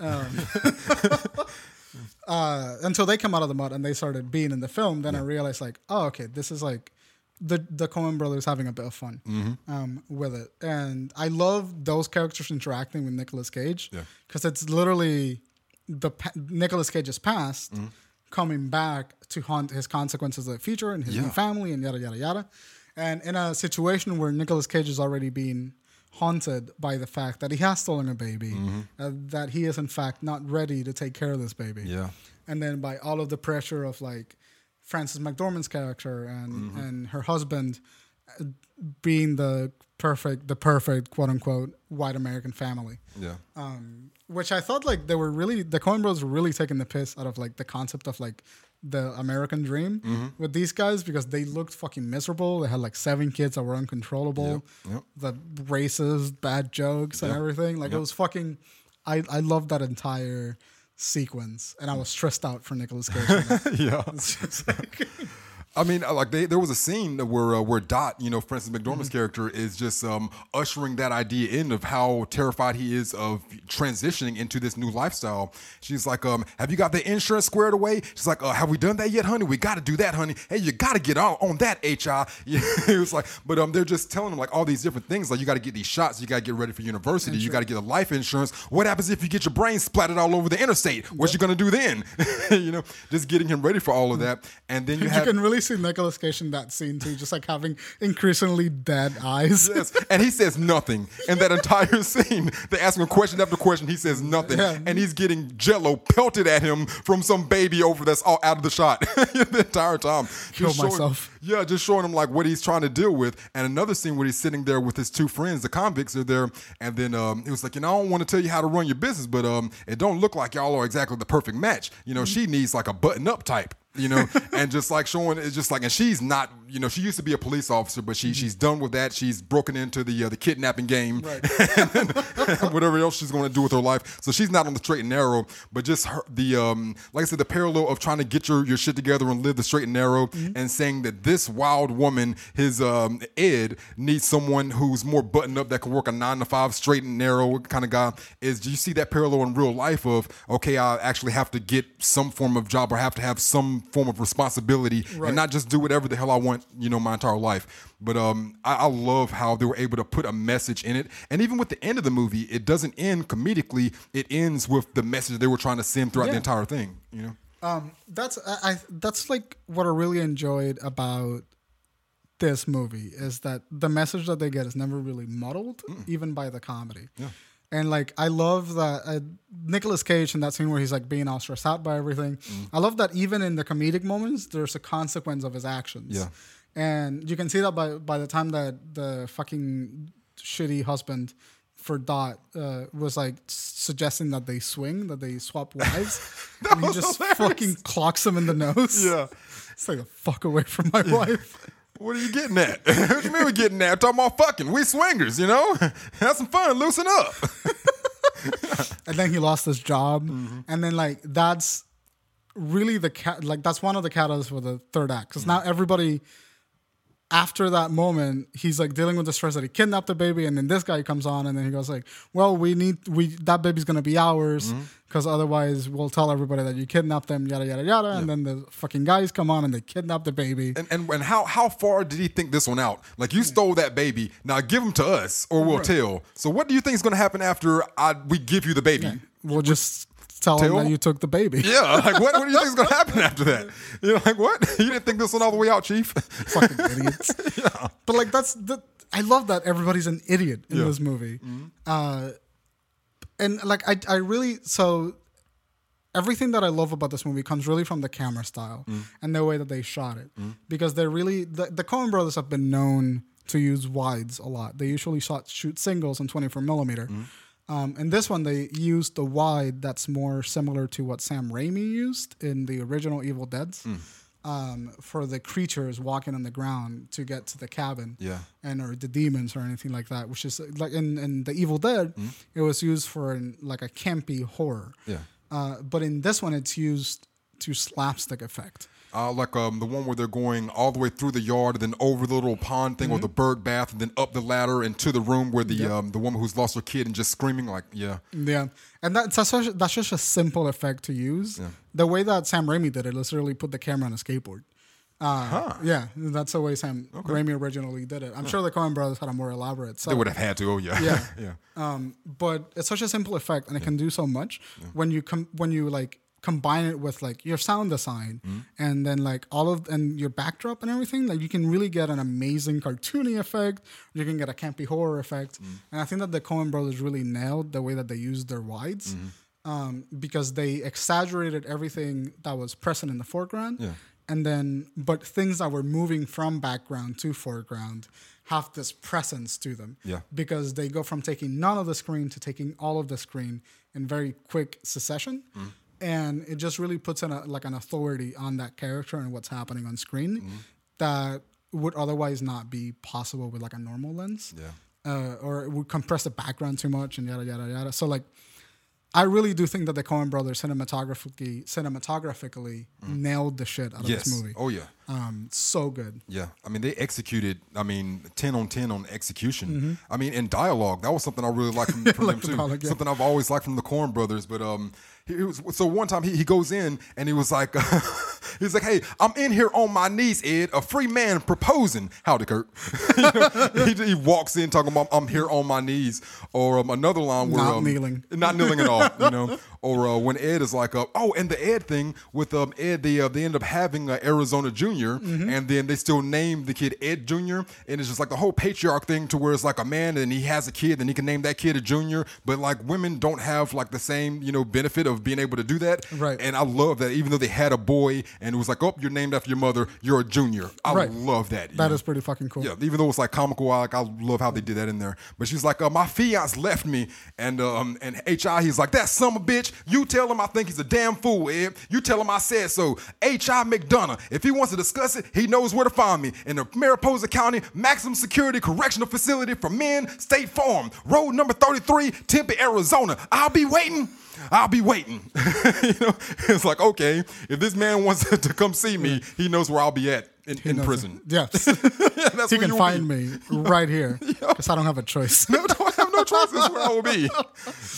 uh, until they come out of the mud and they started being in the film, then I realized like, oh, okay, this is like the the Coen brothers having a bit of fun Mm-hmm. um, with it, and I love those characters interacting with Nicolas Cage Yeah. because it's literally the Nicholas Nicolas Cage's past Mm-hmm. coming back to haunt his consequences of the future and his new family and yada yada yada, and in a situation where Nicolas Cage is already being haunted by the fact that he has stolen a baby, uh, that he is in fact not ready to take care of this baby. Yeah. and then by all of the pressure of like Frances McDormand's character and and her husband uh, being the perfect the perfect quote unquote white American family. Yeah. Um, which I thought like they were really the Coen Brothers were really taking the piss out of like the concept of like the American dream with these guys because they looked fucking miserable. They had like seven kids that were uncontrollable. Yep. The racist, bad jokes and everything. Like it was fucking I I loved that entire sequence and I was stressed out for Nicolas Cage. yeah. It's just like- I mean, uh, like they, there was a scene where uh, where Dot, you know, Frances McDormand's Mm-hmm. character is just um, ushering that idea in of how terrified he is of transitioning into this new lifestyle. She's like, um, "Have you got the insurance squared away?" She's like, uh, "Have we done that yet, honey? We got to do that, honey. Hey, you got to get on on that, HI." Yeah, it was like, but um, they're just telling him like all these different things. Like you got to get these shots. You got to get ready for university. You got to get a life insurance. What happens if you get your brain splattered all over the interstate? What you gonna do then? you know, just getting him ready for all of that, and then you you have can really see Nicolas Cage in that scene too, just like having increasingly dead eyes. Yes, and he says nothing in that entire scene. They ask him question after question. He says nothing, Yeah. and he's getting Jello pelted at him from some baby over that's all out of the shot the entire time. Kill myself. Yeah, just showing him like what he's trying to deal with. And another scene where he's sitting there with his two friends, the convicts are there, and then um, he was like, you know, I don't want to tell you how to run your business, but um, it don't look like y'all are exactly the perfect match. You know, she needs like a button up type. You know, and just like showing it's just like, and she's not, you know, she used to be a police officer, but she she's done with that. She's broken into the uh, the kidnapping game, Right. and whatever else she's going to do with her life. So she's not on the straight and narrow, but just her, the um, like I said, the parallel of trying to get your, your shit together and live the straight and narrow, Mm-hmm. and saying that this wild woman, his um, Ed, needs someone who's more buttoned up that can work a nine to five straight and narrow kind of guy. Is do you see that parallel in real life of okay, I actually have to get some form of job or have to have some form of responsibility Right. and not just do whatever the hell I want, you know, my entire life. But um, I, I love how they were able to put a message in it, and even with the end of the movie, it doesn't end comedically. It ends with the message they were trying to send throughout the entire thing. You know. Um, that's I, I that's like what I really enjoyed about this movie is that the message that they get is never really muddled, even by the comedy. And like I love that uh, Nicolas Cage in that scene where he's like being all stressed out by everything. I love that even in the comedic moments, there's a consequence of his actions. Yeah. And you can see that by by the time that the fucking shitty husband for Dot uh, was like suggesting that they swing, that they swap wives, and he just hilarious. fucking clocks him in the nose. Yeah. It's like the fuck away from my wife. What are you getting at? what do you mean we're getting at? talking about fucking. We swingers, you know? Have some fun, loosen up. and then he lost his job Mm-hmm. and then like that's really the cat like that's one of the catalysts for the third act because Mm. now everybody after that moment, he's like dealing with the stress that he kidnapped the baby, and then this guy comes on, and then he goes like, "Well, we need we that baby's gonna be ours Mm-hmm. because otherwise we'll tell everybody that you kidnapped them, yada yada yada." And then the fucking guys come on and they kidnap the baby. And, and and how how far did he think this one out? Like you stole that baby, now give him to us, or we'll tell. So what do you think is going to happen after I we give you the baby? We'll just tell Tell them that you took the baby. Yeah, like what, what do you think is going to happen after that? You're like, what? You didn't think this one all the way out, Chief? fucking idiots. yeah. But like that's the I love that everybody's an idiot in Yeah. this movie. Mm-hmm. Uh, and like I I really so everything that I love about this movie comes really from the camera style mm. and the way that they shot it mm. because they're really the, the Coen brothers have been known to use wides a lot. They usually shot shoot singles on 24 millimeter. Mm. Um, and this one, they used the wide that's more similar to what Sam Raimi used in the original Evil Dead's um, for the creatures walking on the ground to get to the cabin. Yeah. And or the demons or anything like that, which is like in, in the Evil Dead, it was used for an, like a campy horror. Yeah. Uh, but in this one, it's used to slapstick effect. Uh, like um, the one where they're going all the way through the yard and then over the little pond thing or Mm-hmm. the bird bath and then up the ladder and to the room where the um, the woman who's lost her kid and just screaming like yeah Yeah, and that's that's such, that's just a simple effect to use. The way that Sam Raimi did it, literally put the camera on a skateboard. Uh, Yeah, that's the way Sam Raimi originally did it. I'm sure the Coen Brothers had a more elaborate. they would have had to oh yeah Yeah. yeah Um, but it's such a simple effect, and it can do so much when you com- when you like combine it with like your sound design mm-hmm. and then like all of and your backdrop and everything. Like you can really get an amazing cartoony effect. You can get a campy horror effect, mm-hmm. and I think that the Coen Brothers really nailed the way that they used their wides. Mm-hmm. Um, because they exaggerated everything that was present in the foreground, Yeah. and then but things that were moving from background to foreground have this presence to them Yeah. because they go from taking none of the screen to taking all of the screen in very quick succession and it just really puts in a, like an authority on that character and what's happening on screen that would otherwise not be possible with like a normal lens Yeah. uh, or it would compress the background too much and yada yada yada so like I really do think that the Coen brothers cinematographically cinematographically nailed the shit out of yes this movie. oh yeah Um, so good. Yeah, I mean they executed. I mean, ten on ten on execution. Mm-hmm. I mean, in dialogue, that was something I really liked from, from them the too. yeah. Something I've always liked from the Coen Brothers. But um, he, was so one time he, he goes in and he was like, he's like, hey, I'm in here on my knees, Ed, a free man proposing. Howdy, Kurt. you know, he, he walks in talking about I'm here on my knees, or um, another line where Not um, kneeling. not kneeling at all, you know. Or uh, when Ed is like, uh, oh, and the Ed thing with um, Ed, they uh, they end up having uh, Arizona Junior, Mm-hmm. and then they still name the kid Ed Junior, and it's just like the whole patriarch thing to where it's like a man and he has a kid and he can name that kid a Junior, but like women don't have like the same you know benefit of being able to do that. Right. And I love that even though they had a boy and it was like, oh, you're named after your mother, you're a Junior. I Right. love that. That know? is pretty fucking cool. Yeah, even though it's like comical, I, like I love how they did that in there. But she's like, uh, my fiance left me, and um, and HI, he's like, that son of a bitch. You tell him I think he's a damn fool, Ed. You tell him I said so. HI McDunnough, if he wants to discuss it, he knows where to find me in the Maricopa County Maximum Security Correctional Facility for Men, State Farm, Road number 33, Tempe, Arizona. I'll be waiting. I'll be waiting. you know, it's like okay, if this man wants to come see me, he knows where I'll be at in, in prison. it. Yes. That's he can find be. me right here because I don't have a choice. No, I have no choice. That's where I will be.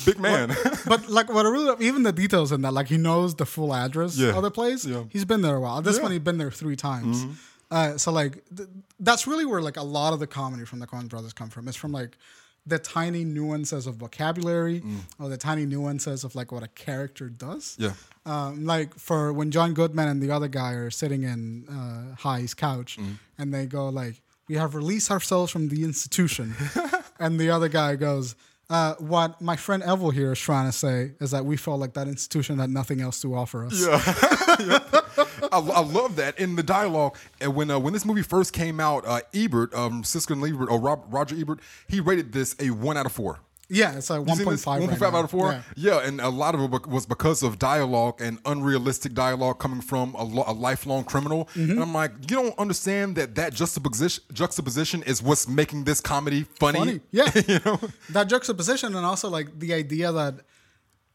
Big man. but like what I really love, even the details in that, like he knows the full address Yeah. of the place. Yeah. He's been there a while. This Yeah. Mm-hmm. one he's been there three times. Uh, so like th- that's really where like a lot of the comedy from the Coen Brothers come from. It's from like the tiny nuances of vocabulary or the tiny nuances of like what a character does. Mm. Yeah. Um, like for when John Goodman and the other guy are sitting in uh, HI's couch Mm. and they go like, "We have released ourselves from the institution," and the other guy goes. Uh, what my friend Evelle here is trying to say is that we felt like that institution had nothing else to offer us. I, I love that in the dialogue. And when uh, when this movie first came out, uh, Ebert, um, and Ebert, or Rob, Roger Ebert, he rated this a one out of four. Yeah, it's like You one seen point 1.5 out of 4? Yeah. and a lot of it was because of dialogue and unrealistic dialogue coming from a, lo- a lifelong criminal. Mm-hmm. And I'm like, you don't understand that that juxtaposition, juxtaposition is what's making this comedy funny. Funny, yeah. you know? That juxtaposition and also like the idea that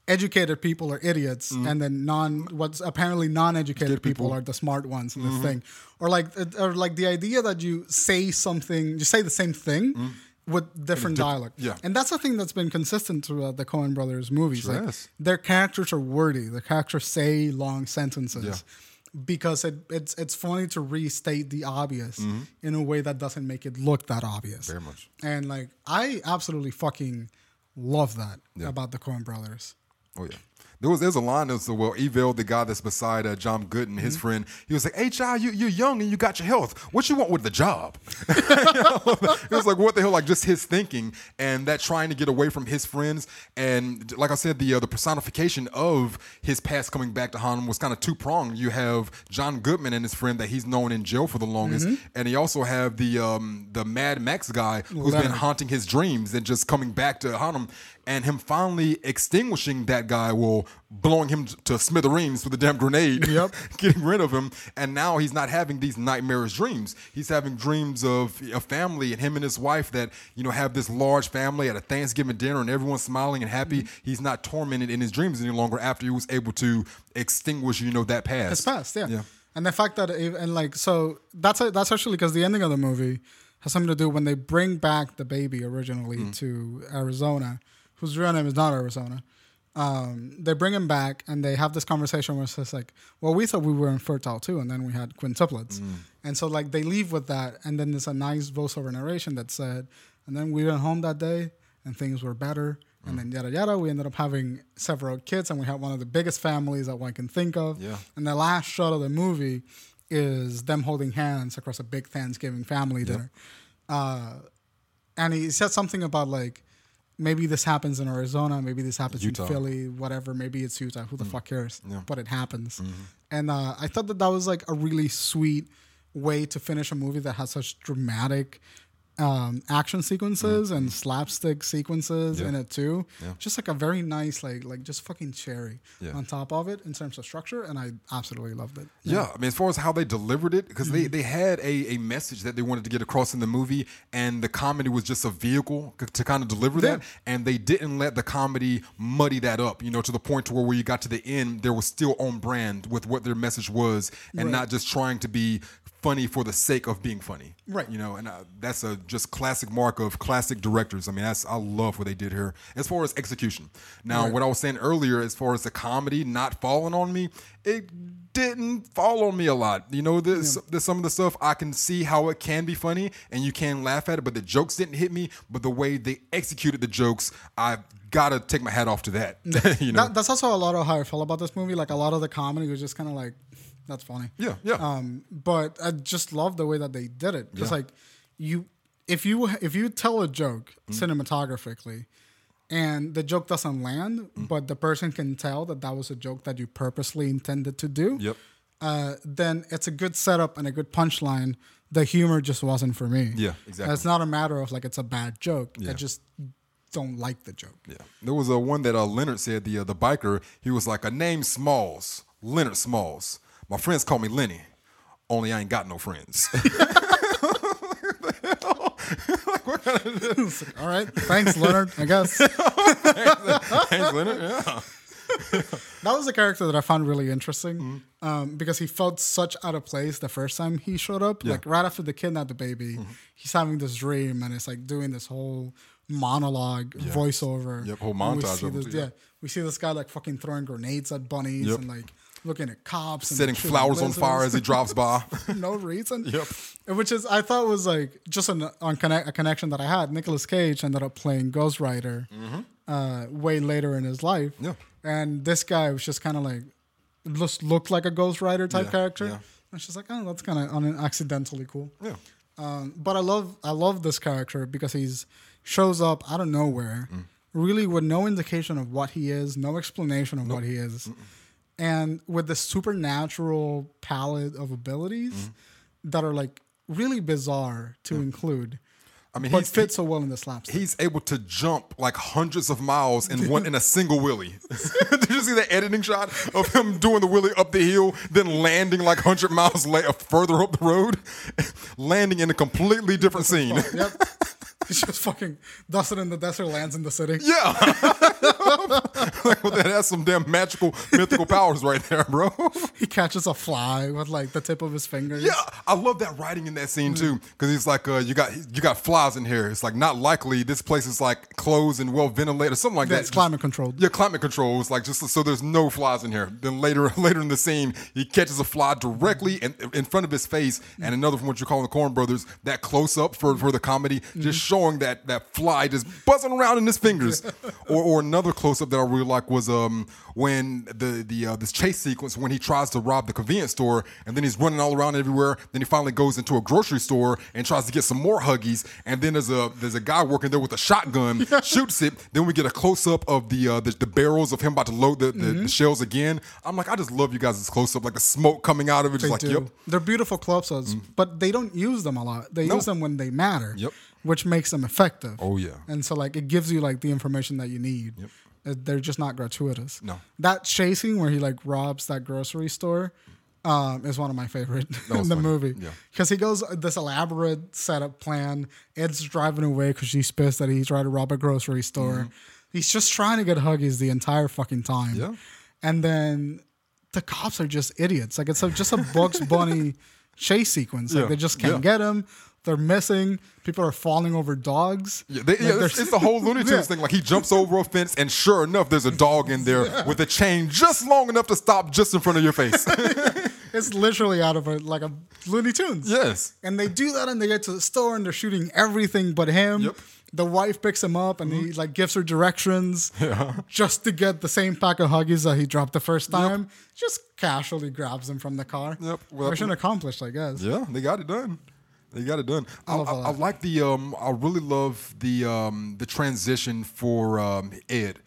educated people are idiots, mm-hmm. and then non what's apparently non-educated people, people. are the smart ones in this mm-hmm. thing, or like or like the idea that you say something, you say the same thing. Mm-hmm. With different dialogue, yeah. and that's the thing that's been consistent throughout the Coen Brothers movies. Sure like, their characters are wordy. The characters say long sentences Yeah. because it, it's it's funny to restate the obvious Mm-hmm. in a way that doesn't make it look that obvious. Very much. And like I absolutely fucking love that Yeah. about the Coen brothers. Oh yeah. There was there's a line that's well, Evelle, the guy that's beside uh, John Goodman, his friend, he was like, "Hey, child, you you're young and you got your health. What you want with the job?" it was like what the hell, like just his thinking and that trying to get away from his friends. And like I said, the uh, the personification of his past coming back to haunt him was kind of two pronged. You have John Goodman and his friend that he's known in jail for the longest, and you also have the um, the Mad Max guy who's been haunting his dreams and just coming back to haunt him. And him finally extinguishing that guy, well, blowing him to smithereens with a damn grenade, Yep. getting rid of him. And now he's not having these nightmarish dreams. He's having dreams of a family and him and his wife that, you know, have this large family at a Thanksgiving dinner and everyone's smiling and happy. He's not tormented in his dreams any longer after he was able to extinguish, you know, that past. It's past, yeah. Yeah. And the fact that it, and like so that's a, that's actually because the ending of the movie has something to do when they bring back the baby originally Mm. to Arizona, whose real name is not Arizona. Um, they bring him back and they have this conversation where it's just like, well, we thought we were infertile too, and then we had quintuplets, Mm. and so like they leave with that, and then there's a nice voiceover narration that said, and then we went home that day and things were better. Mm. And then yada yada, we ended up having several kids, and we had one of the biggest families that one can think of. Yeah. And the last shot of the movie is them holding hands across a big Thanksgiving family dinner. Uh, and he said something about like maybe this happens in Arizona, maybe this happens Utah. in Philly, whatever. Maybe it's Utah. Who the fuck cares? Yeah. But it happens. And uh, I thought that that was like a really sweet way to finish a movie that has such dramatic um, action sequences and slapstick sequences Yeah. in it too. Yeah. Just like a very nice, like like just fucking cherry Yeah. on top of it in terms of structure, and I absolutely loved it. Yeah, I mean, as far as how they delivered it, because Mm-hmm. they, they had a, a message that they wanted to get across in the movie, and the comedy was just a vehicle c- to kind of deliver that, and they didn't let the comedy muddy that up, you know, to the point to where, where you got to the end, there was still on brand with what their message was, and Right. not just trying to be funny for the sake of being funny. Right. You know, and uh, that's a just classic mark of classic directors. I mean, that's I love what they did here as far as execution. Now, Right. what I was saying earlier, as far as the comedy not falling on me, it didn't fall on me a lot. You know, this, there's some of the stuff I can see how it can be funny and you can laugh at it, but the jokes didn't hit me. But the way they executed the jokes, I gotta take my hat off to that. you know, That, that's also a lot of how I felt about this movie. Like a lot of the comedy was just kind of like, that's funny. yeah, yeah, Um, but I just love the way that they did it. Just Yeah. like you, if you if you tell a joke Mm. cinematographically, and the joke doesn't land, Mm. but the person can tell that that was a joke that you purposely intended to do. Yep. Uh, then it's a good setup and a good punchline. The humor just wasn't for me. Yeah, exactly. It's not a matter of like it's a bad joke. Yeah. I just don't like the joke. Yeah, there was a one that uh, Leonard said. The uh, the biker, he was like a name Smalls, Leonard Smalls. My friends call me Lenny, only I ain't got no friends. All right, thanks, Leonard. I guess. Thanks, Leonard. Yeah, That was a character that I found really interesting Mm-hmm. um, because he felt such out of place the first time he showed up. Like right after the kidnapped the baby, Mm-hmm. he's having this dream and it's like doing this whole monologue voiceover. Yep, whole And we montage see this- yeah. yeah, we see this guy like fucking throwing grenades at bunnies Yep. and like looking at cops setting flowers on fire as he drops by. no reason. Yep. Which is I thought was like just an, on connect, a connection that I had. Nicolas Cage ended up playing Ghost Rider uh, way later in his life. Mm-hmm. Yeah. And this guy was just kind of like just looked like a Ghost Rider type Yeah, character. yeah. And she's like, oh, that's kind of un- accidentally cool. yeah, Um, but I love I love this character because he's shows up out of nowhere, Mm. really with no indication of what he is, no explanation of what he is, and with this supernatural palette of abilities Mm. that are like really bizarre to include. I mean, but he's, fit so well in the slapstick. he's able to jump like hundreds of miles in one in a single wheelie. Did you see that editing shot of him doing the wheelie up the hill, then landing like hundred miles later further up the road, landing in a completely different scene? yep. He's just fucking dusted in the desert, lands in the city. Yeah, like, well, that has some damn magical, mythical powers right there, bro. he catches a fly with like the tip of his fingers. Yeah, I love that writing in that scene too, because he's like, uh, "You got you got flies in here. It's like not likely this place is like closed and well ventilated, or something like that. it's Just- climate controlled. Yeah, climate control is like just so there's no flies in here. Then later, later in the scene, he catches a fly directly in, in front of his face, and another from what you're calling the Coen Brothers. That close up for, for the comedy, just showing that that fly just buzzing around in his fingers. or, or another close up that I really like was um when the the uh, this chase sequence when he tries to rob the convenience store, and then he's running all around everywhere. Then he finally goes into a grocery store and tries to get some more Huggies, and then there's a there's a guy working there with a shotgun, shoots it. Then we get a close up of the, uh, the the barrels of him about to load the, the, Mm-hmm. the shells again. I'm like, I just love you guys' This close up, like the smoke coming out of it, just They like, do. yep. They're beautiful close-ups, but they don't use them a lot. They No. use them when they matter. Yep. Which makes them effective. Oh, yeah. And so like it gives you like the information that you need. Yep. Uh, They're just not gratuitous. No. That chasing where he like robs that grocery store um, is one of my favorite in the funny. movie. Yeah. Because he goes this elaborate setup plan. Ed's driving away because she's pissed that he tried to rob a grocery store. He's just trying to get Huggies the entire fucking time. Mm-hmm. Yeah. And then the cops are just idiots. Like it's a, just a Bugs Bunny chase sequence. Like Yeah. they just can't Yeah. get him. They're missing. People are falling over dogs. Yeah, they, Like, yeah it's, it's the whole Looney Tunes Yeah. thing. Like he jumps over a fence, and sure enough, there's a dog in there with a chain just long enough to stop just in front of your face. It's literally out of a like a Looney Tunes. yes. And they do that and they get to the store and they're shooting everything but him. Yep. Mm-hmm. The wife picks him up and he like gives her directions yeah. just to get the same pack of Huggies that he dropped the first time. Yep. Just casually grabs him from the car. Yep. Well, Mission accomplished, I guess. Yeah, they got it done. They got it done. I, I, I like the. Um, I really love the um, the transition for um, Ed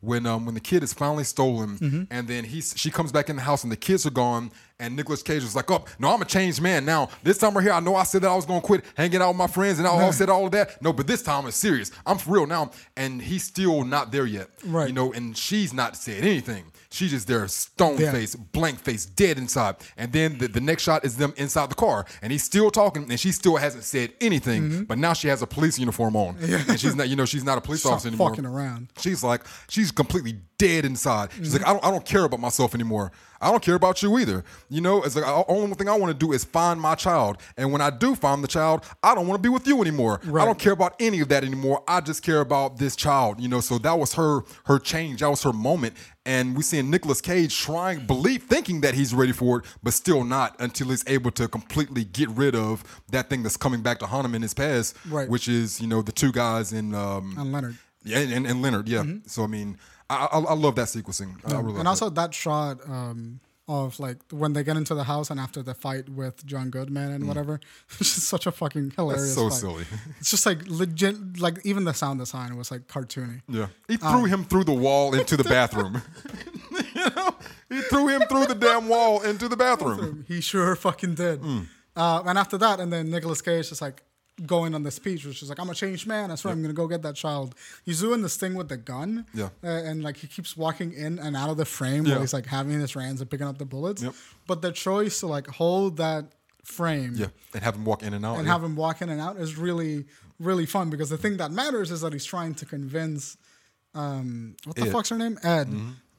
when um, when the kid is finally stolen, Mm-hmm. and then he's she comes back in the house and the kids are gone, and Nicolas Cage is like, "Oh, no, I'm a changed man now. This time we're here. I know I said that I was gonna quit hanging out with my friends, and I all said all of that. No, but this time it's serious. I'm for real now." And he's still not there yet, Right. You know, and she's not said anything. She's just there, stone Yeah. face, blank face, dead inside. And then the, the next shot is them inside the car, and he's still talking, and she still hasn't said anything. Mm-hmm. But now she has a police uniform on, and she's not, you know, she's not a police Stop officer anymore. fucking around. She's like, she's completely dead inside. She's Mm-hmm. like, I don't, I don't care about myself anymore. I don't care about you either. You know, it's like the only thing I want to do is find my child. And when I do find the child, I don't want to be with you anymore. I don't care about any of that anymore. I just care about this child. You know, so that was her her change. That was her moment. And we seeing Nicolas Cage trying, believe, thinking that he's ready for it, but still not until he's able to completely get rid of that thing that's coming back to haunt him in his past, Right. which is you know the two guys in um, And Leonard. yeah, and, and, and Leonard, yeah. So I mean, I, I I love that sequencing. I really and also that shot um, of like when they get into the house and after the fight with John Goodman and whatever, it's just such a fucking hilarious. Mm. so fight. silly. It's just like legit. Like even the sound design was like cartoony. Yeah, he threw him through the wall into the bathroom. you know, he threw him through the damn wall into the bathroom. He sure fucking did. Hmm. Uh, and after that, and then Nicolas Cage is like going on the speech, which is like, "I'm a changed man. That's right. I'm gonna go get that child." He's doing this thing with the gun. Yeah. Uh, and like he keeps walking in and out of the frame Yeah. while he's like having his hands and picking up the bullets. Yep. But the choice to like hold that frame Yeah, and have him walk in and out. and yeah. have him walk in and out is really really fun because the thing that matters is that he's trying to convince um what the Ed. fuck's her name ed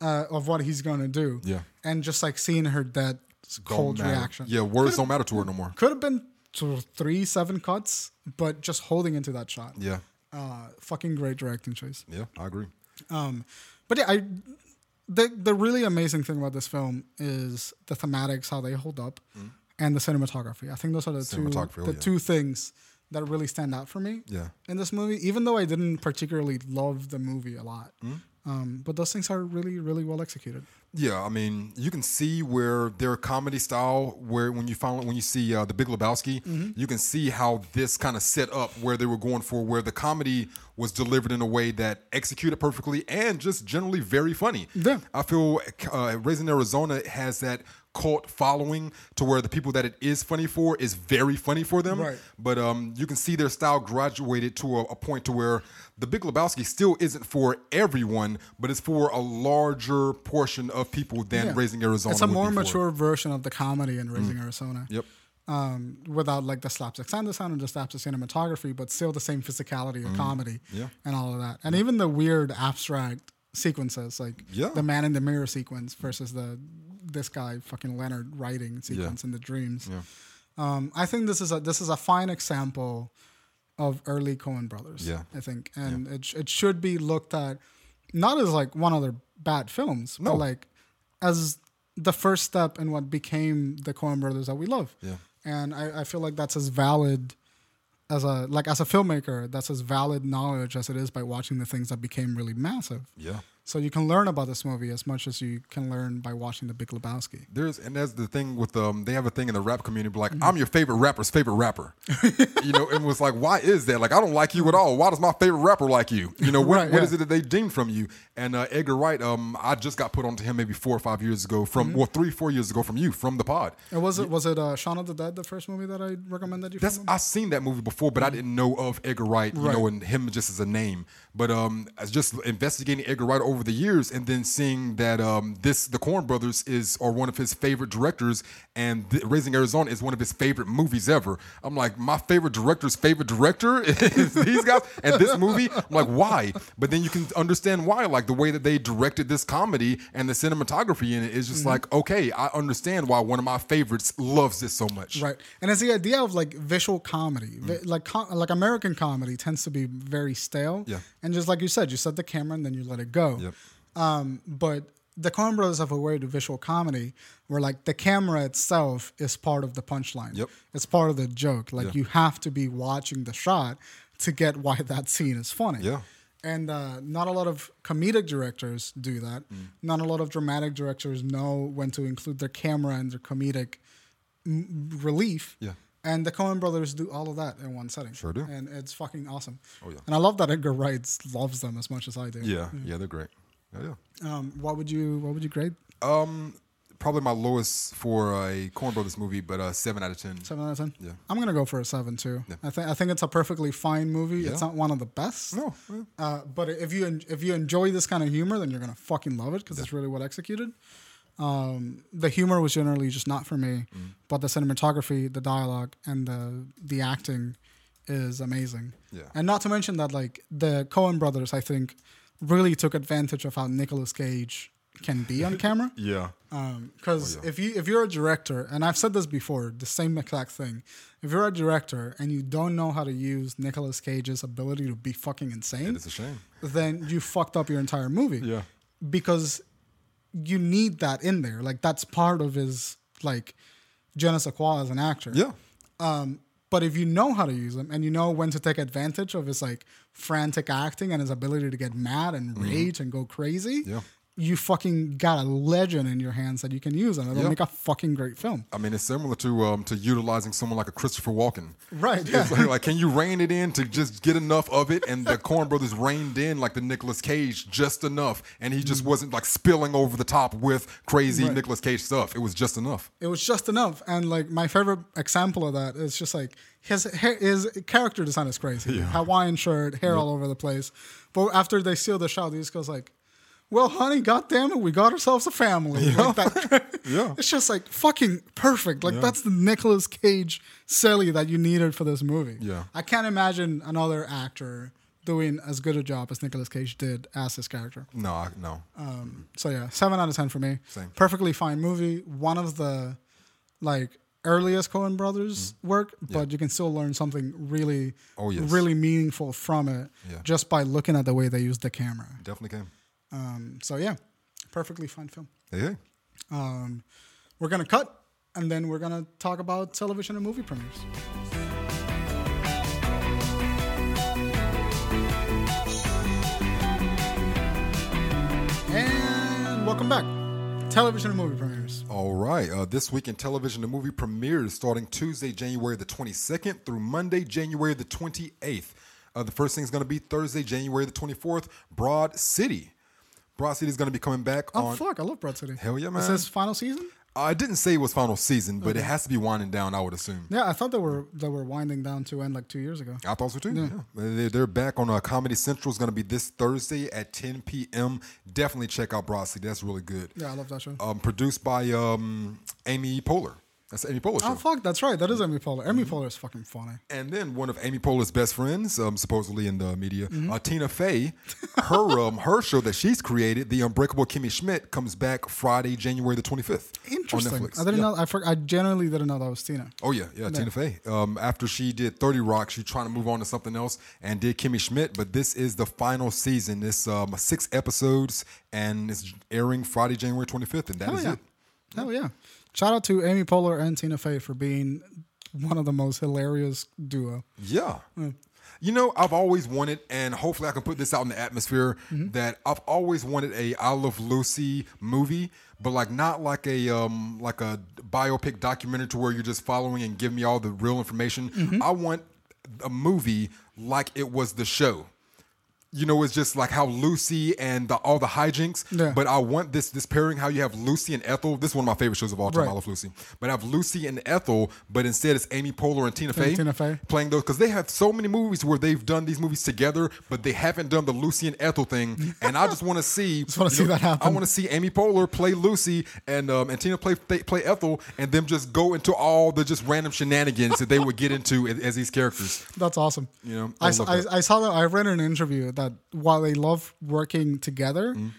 uh, of what he's gonna do Yeah. and just like seeing her dead cold matter. reaction Yeah, words don't matter to her no more. could have been two, three seven cuts but just holding into that shot Yeah, uh fucking great directing choice yeah, I agree. um but yeah i the the really amazing thing about this film is the thematics how they hold up and the cinematography i think those are the two Mm. Oh, the yeah. two things that really stand out for me Yeah, in this movie, even though I didn't particularly love the movie a lot. Hmm? Um, but those things are really, really well executed. yeah. I mean, you can see where their comedy style, where when you finally when you see uh, the Big Lebowski, Mm-hmm. you can see how this kind of set up where they were going for, where the comedy was delivered in a way that executed perfectly and just generally very funny. Yeah. I feel uh, Raising Arizona has that cult following to where the people that it is funny for is very funny for them. Right. But um, you can see their style graduated to a, a point to where the Big Lebowski still isn't for everyone, but it's for a larger portion of people than Yeah. Raising Arizona. It's a more mature version of the comedy in Raising Arizona. Yep. Um, without like the slapstick sound sound and the slapstick cinematography, but still the same physicality of comedy Yeah. and all of that. And even the weird abstract sequences, like Yeah. the man in the mirror sequence versus the this guy fucking Leonard writing sequence in the dreams. Yeah. Um, I think this is a this is a fine example of early Coen brothers. Yeah. I think, and it it should be looked at not as like one of their bad films, No. but like as the first step in what became the Coen brothers that we love. Yeah. And I, I feel like that's as valid as a like as a filmmaker, that's as valid knowledge as it is by watching the things that became really massive. Yeah. So you can learn about this movie as much as you can learn by watching The Big Lebowski. There's and that's the thing with um they have a thing in the rap community like Mm-hmm. I'm your favorite rapper's favorite rapper. you know, and it was like why is that? Like I don't like you at all. Why does my favorite rapper like you? You know, what, Right, what yeah. is it that they deem from you? And uh, Edgar Wright, um, I just got put onto him maybe four or five years ago from Mm-hmm. well three four years ago from you from the pod. And was it was it uh, Shaun of the Dead, the first movie that I recommended you? That's from? I seen that movie before, but I didn't know of Edgar Wright, you Right. know, and him just as a name. But um, just investigating Edgar Wright over the years, and then seeing that um, this the Coen Brothers is are one of his favorite directors, and th- Raising Arizona is one of his favorite movies ever. I'm like, my favorite director's favorite director is these guys, and this movie. I'm like, why? But then you can understand why, like the way that they directed this comedy and the cinematography in it is just Mm-hmm. like, okay, I understand why one of my favorites loves this so much. Right, and it's the idea of like visual comedy, Mm. Vi- like com- like American comedy tends to be very stale. Yeah. and just like you said, you set the camera and then you let it go. Yep. Um, but the Coen Brothers have a way to visual comedy where like the camera itself is part of the punchline. Yep. it's part of the joke. Like Yeah. you have to be watching the shot to get why that scene is funny. Yeah. And uh, not a lot of comedic directors do that. Mm. Not a lot of dramatic directors know when to include their camera and their comedic m- relief. Yeah. And the Coen brothers do all of that in one setting. Sure do. And it's fucking awesome. Oh, yeah. And I love that Edgar Wright loves them as much as I do. Yeah, yeah, they're great. Yeah, yeah. Um, what would you What would you grade? Um, probably my lowest for a Coen Brothers movie, but uh, seven out of ten. Seven out of ten. Yeah. I'm gonna go for a seven too. Yeah. I think I think it's a perfectly fine movie. Yeah. It's not one of the best. No, yeah. Uh, but if you en- if you enjoy this kind of humor, then you're gonna fucking love it because it's really well executed. Um, the humor was generally just not for me, Mm. but the cinematography, the dialogue, and the the acting is amazing. Yeah. And not to mention that like the Coen brothers, I think, really took advantage of how Nicolas Cage can be on camera. yeah, Because Oh, yeah. if you if you're a director, and I've said this before, the same exact thing. If you're a director and you don't know how to use Nicolas Cage's ability to be fucking insane, it's a shame. then you fucked up your entire movie. Yeah. Because you need that in there. Like that's part of his like je ne sais quoi as an actor. Yeah, Um, but if you know how to use him and you know when to take advantage of his like frantic acting and his ability to get mad and rage and go crazy, Mm-hmm. Yeah. You fucking got a legend in your hands that you can use and it'll Yeah. make a fucking great film. I mean it's similar to um to utilizing someone like a Christopher Walken. Right. Yeah. Like, like, can you rein it in to just get enough of it? And the Coen Brothers reined in like the Nicolas Cage just enough, and he just wasn't like spilling over the top with crazy. Right. Nicolas Cage stuff. It was just enough. It was just enough. And like my favorite example of that is just like his his character design is crazy. Hawaiian shirt, hair all over the place. But after they steal the shot, he just goes like, "Well, honey, goddamn it, we got ourselves a family." Like that. Yeah. It's just like fucking perfect. Like that's the Nicolas Cage silly that you needed for this movie. Yeah. I can't imagine another actor doing as good a job as Nicolas Cage did as his character. No, I, no. Um, so yeah, seven out of ten for me. Same. Perfectly fine movie. One of the like earliest Coen Brothers work, but you can still learn something really, Mm. Oh, yes. really meaningful from it Yeah. just by looking at the way they use the camera. Definitely can. Um, so yeah, perfectly fine film. Hey. Um, we're gonna cut, and then we're gonna talk about television and movie premieres. And welcome back. Television and movie premieres. All right. Uh, this week in television, and movie premieres starting Tuesday, January the 22nd through Monday, January the 28th. Uh, the first thing is going to be Thursday, January the 24th, Broad City. Broad City is going to be coming back Oh on. fuck! I love Broad City. Hell yeah, man. Is man. this final season? I didn't say it was final season, but it has to be winding down, I would assume. Yeah, I thought they were they were winding down to end like two years ago. I thought so too. Yeah. They- They're back on uh, Comedy Central. It's going to be this Thursday at 10 p.m. Definitely check out Broad City. That's really good. Yeah, I love that show. Um, produced by um, Amy Poehler. That's Amy Poehler show. Oh fuck, that's right. That is Amy Poehler. Amy Poehler is fucking funny. And then one of Amy Poehler's best friends, um, supposedly in the media, Mm-hmm. uh, Tina Fey, her um, her show that she's created, The Unbreakable Kimmy Schmidt, comes back Friday, January the 25th Interesting. on Netflix. I didn't Yeah. know. I for, I genuinely didn't know that was Tina. Oh yeah, yeah, Tina Fey. Um, after she did Thirty Rock, she's trying to move on to something else and did Kimmy Schmidt. But this is the final season. It's um, six episodes and it's airing Friday, January 25th, and that Hell is yeah. it. Hell yeah. Shout out to Amy Poehler and Tina Fey for being one of the most hilarious duo. Yeah. You know, I've always wanted, and hopefully I can put this out in the atmosphere, that I've always wanted a I Love Lucy movie, but like not like a um like a biopic documentary to where you're just following and giving me all the real information. I want a movie like it was the show. You know, it's just like how Lucy and the, all the hijinks. Yeah. But I want this this pairing how you have Lucy and Ethel. This is one of my favorite shows of all time. Right. I love Lucy. But I have Lucy and Ethel, but instead it's Amy Poehler and Tina Fey Tina Fey. playing those because they have so many movies where they've done these movies together, but they haven't done the Lucy and Ethel thing. And I just want to see, just wanna you see that happen. I want to see Amy Poehler play Lucy and um, and Tina play play Ethel, and them just go into all the just random shenanigans that they would get into as, as these characters. That's awesome. You know, I, I I. I saw that. I read an interview that while they love working together, Mm-hmm.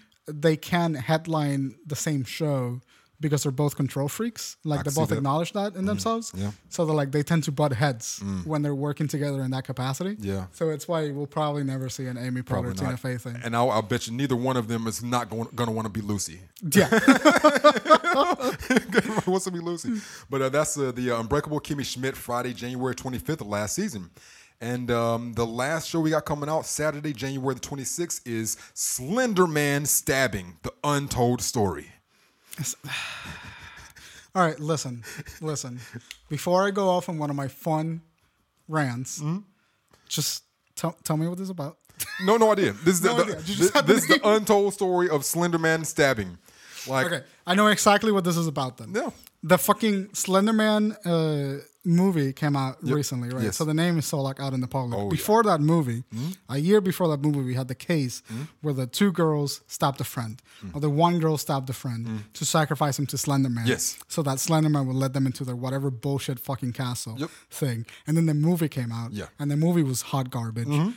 they can headline the same show because they're both control freaks. Like they both that. Acknowledge that in themselves. Yeah. So they're like they tend to butt heads when they're working together in that capacity. Yeah. So it's why we'll probably never see an Amy Poehler Tina. Fey thing. And I'll, I'll bet you neither one of them is not going to want to be Lucy. yeah. wants to be Lucy. But uh, that's uh, the uh, Unbreakable Kimmy Schmidt Friday, January 25th of last season. And um, the last show we got coming out Saturday, January the 26th, is Slender Man Stabbing: The Untold Story. All right. Listen. Listen. Before I go off on one of my fun rants, Mm-hmm. just tell tell me what this is about. No, no idea. This is the, No the- idea. The this is the untold story of Slender Man stabbing. Like, Okay, I know exactly what this is about then. Yeah. The fucking Slenderman uh, movie came out recently, right? Yes. So the name is still like out in the public. Oh, yeah. before that movie, hmm? a year before that movie, we had the case hmm? where the two girls stabbed a friend, hmm. or the one girl stabbed a friend to sacrifice him to Slenderman. Yes. So that Slenderman would let them into their whatever bullshit fucking castle Yep. thing. And then the movie came out. Yeah. And the movie was hot garbage. Mm-hmm.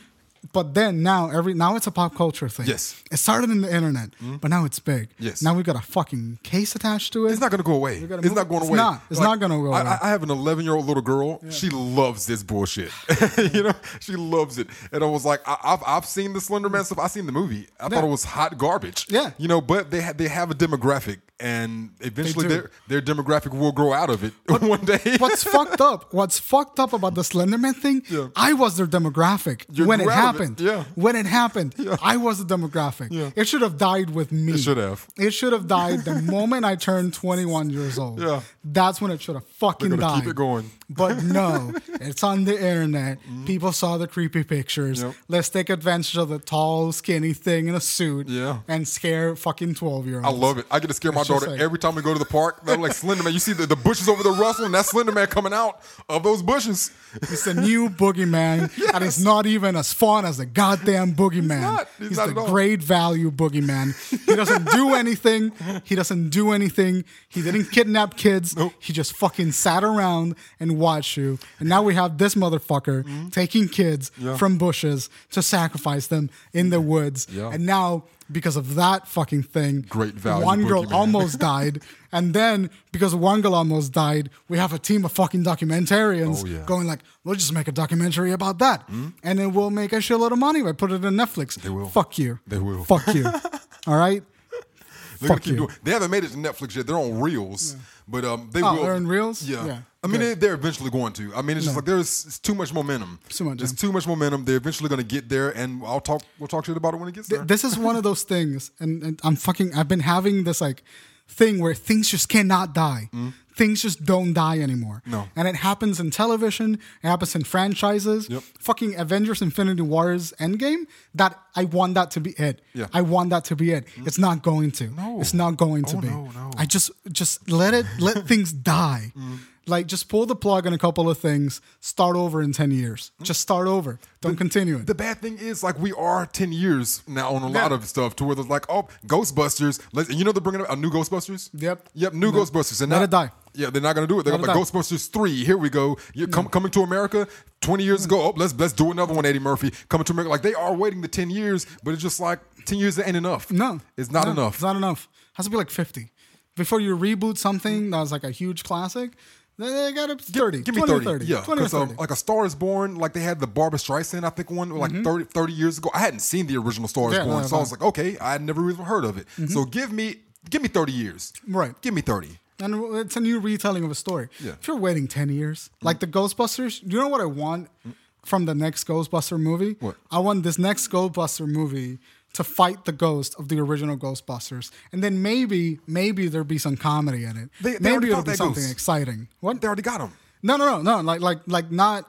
But then now every now it's a pop culture thing. Yes. It started in the internet, mm-hmm. but now it's big. Yes. Now we got a fucking case attached to it. It's not going to go away. It's move- not going it's away. not. It's not gonna go I, away. I- I have an 11 year old little girl. She loves this bullshit. you know, she loves it. And I was like, I, I've I've seen the Slender Man stuff. I seen the movie. I thought it was hot garbage. Yeah. You know, but they ha- they have a demographic, and eventually their their demographic will grow out of it one day. What's fucked up? What's fucked up about the Slenderman thing? Yeah. I was their demographic You when it grew out of it, happened. yeah. When it happened, I was the demographic. Yeah. It should have died with me. It should have. It should have died the moment I turned 21 years old. Yeah. That's when it should have fucking died. keep it going. But no, it's on the internet. Mm. People saw the creepy pictures. Yep. Let's take advantage of the tall, skinny thing in a suit Yeah. and scare fucking 12 year olds. I love it. I get to scare my It's daughter like- every time we go to the park. They're like Slender Man. You see the, the bushes over there rustling? That's Slender Man coming out of those bushes. It's a new boogeyman, and it's not even as fun as the goddamn boogeyman. not. He's not the great value boogeyman. He doesn't do anything. He doesn't do anything. He didn't kidnap kids. Nope. He just fucking sat around and watched you. And now we have this motherfucker taking kids Mm-hmm. Yeah. from bushes to sacrifice them in the woods. Yeah. And now, because of that fucking thing, Great value one girl boogeyman. almost died. And then, because one girl almost died, we have a team of fucking documentarians Oh, yeah. going like, we'll just make a documentary about that. And then we'll make a shitload of money by put it on Netflix. They will. Fuck you. They will. Fuck you. All right? They're gonna Fuck keep you. doing. They haven't made it to Netflix yet. They're on Reelz, but um, they Oh, will. they're on Reelz? Yeah. Yeah. I mean, they, they're eventually going to. I mean, it's just like there's it's too much momentum. Too much, There's yeah. too much momentum. They're eventually going to get there, and I'll talk. We'll talk shit about it when it gets there. This is one of those things, and, and I'm fucking, I've been having this like thing where things just cannot die. Mm-hmm. Things just don't die anymore. No. And it happens in television, it happens in franchises. Yep. Fucking Avengers Infinity Wars Endgame, that I want that to be it. Yeah. I want that to be it. Mm-hmm. It's not going to. No. It's not going oh, to Oh, be. no, no. I just just let it let things die. Mm-hmm. Like just pull the plug on a couple of things, start over in 10 years. Just start over. Don't continue it. The bad thing is, like, we are 10 years now on a lot of stuff to where there's like, oh, Ghostbusters. Let's, you know, they're bringing up a new Ghostbusters? Yep. Yep, new Ghostbusters. And Let now- it die. Yeah, they're not gonna do it. They're gonna like. Ghostbusters three. Here we go. You come mm. coming to America. Twenty years mm. ago, oh, let's let's do another one. Eddie Murphy coming to America. Like they are waiting the ten years, but it's just like ten years ain't enough. No, it's not no, enough. It's not enough. It has to be like fifty before you reboot something that was like a huge classic. They got up to thirty. Give me 20 or 30. 30. Yeah. 20 or Because um, like a Star is Born, like they had the Barbra Streisand, I think one like 30, 30 years ago. I hadn't seen the original Star is Mm-hmm. Yeah, Born. no, so I was like, okay, I had never even heard of it. So give me give me 30 years. Right. Give me 30. And it's a new retelling of a story. Yeah. If you're waiting 10 years, like the Ghostbusters, you know what I want from the next Ghostbuster movie? What? I want this next Ghostbuster movie to fight the ghost of the original Ghostbusters. And then maybe, maybe there'll be some comedy in it. They- they maybe it'll be something ghost. exciting. What? They already got him. No, no, no, no. Like, like, like not,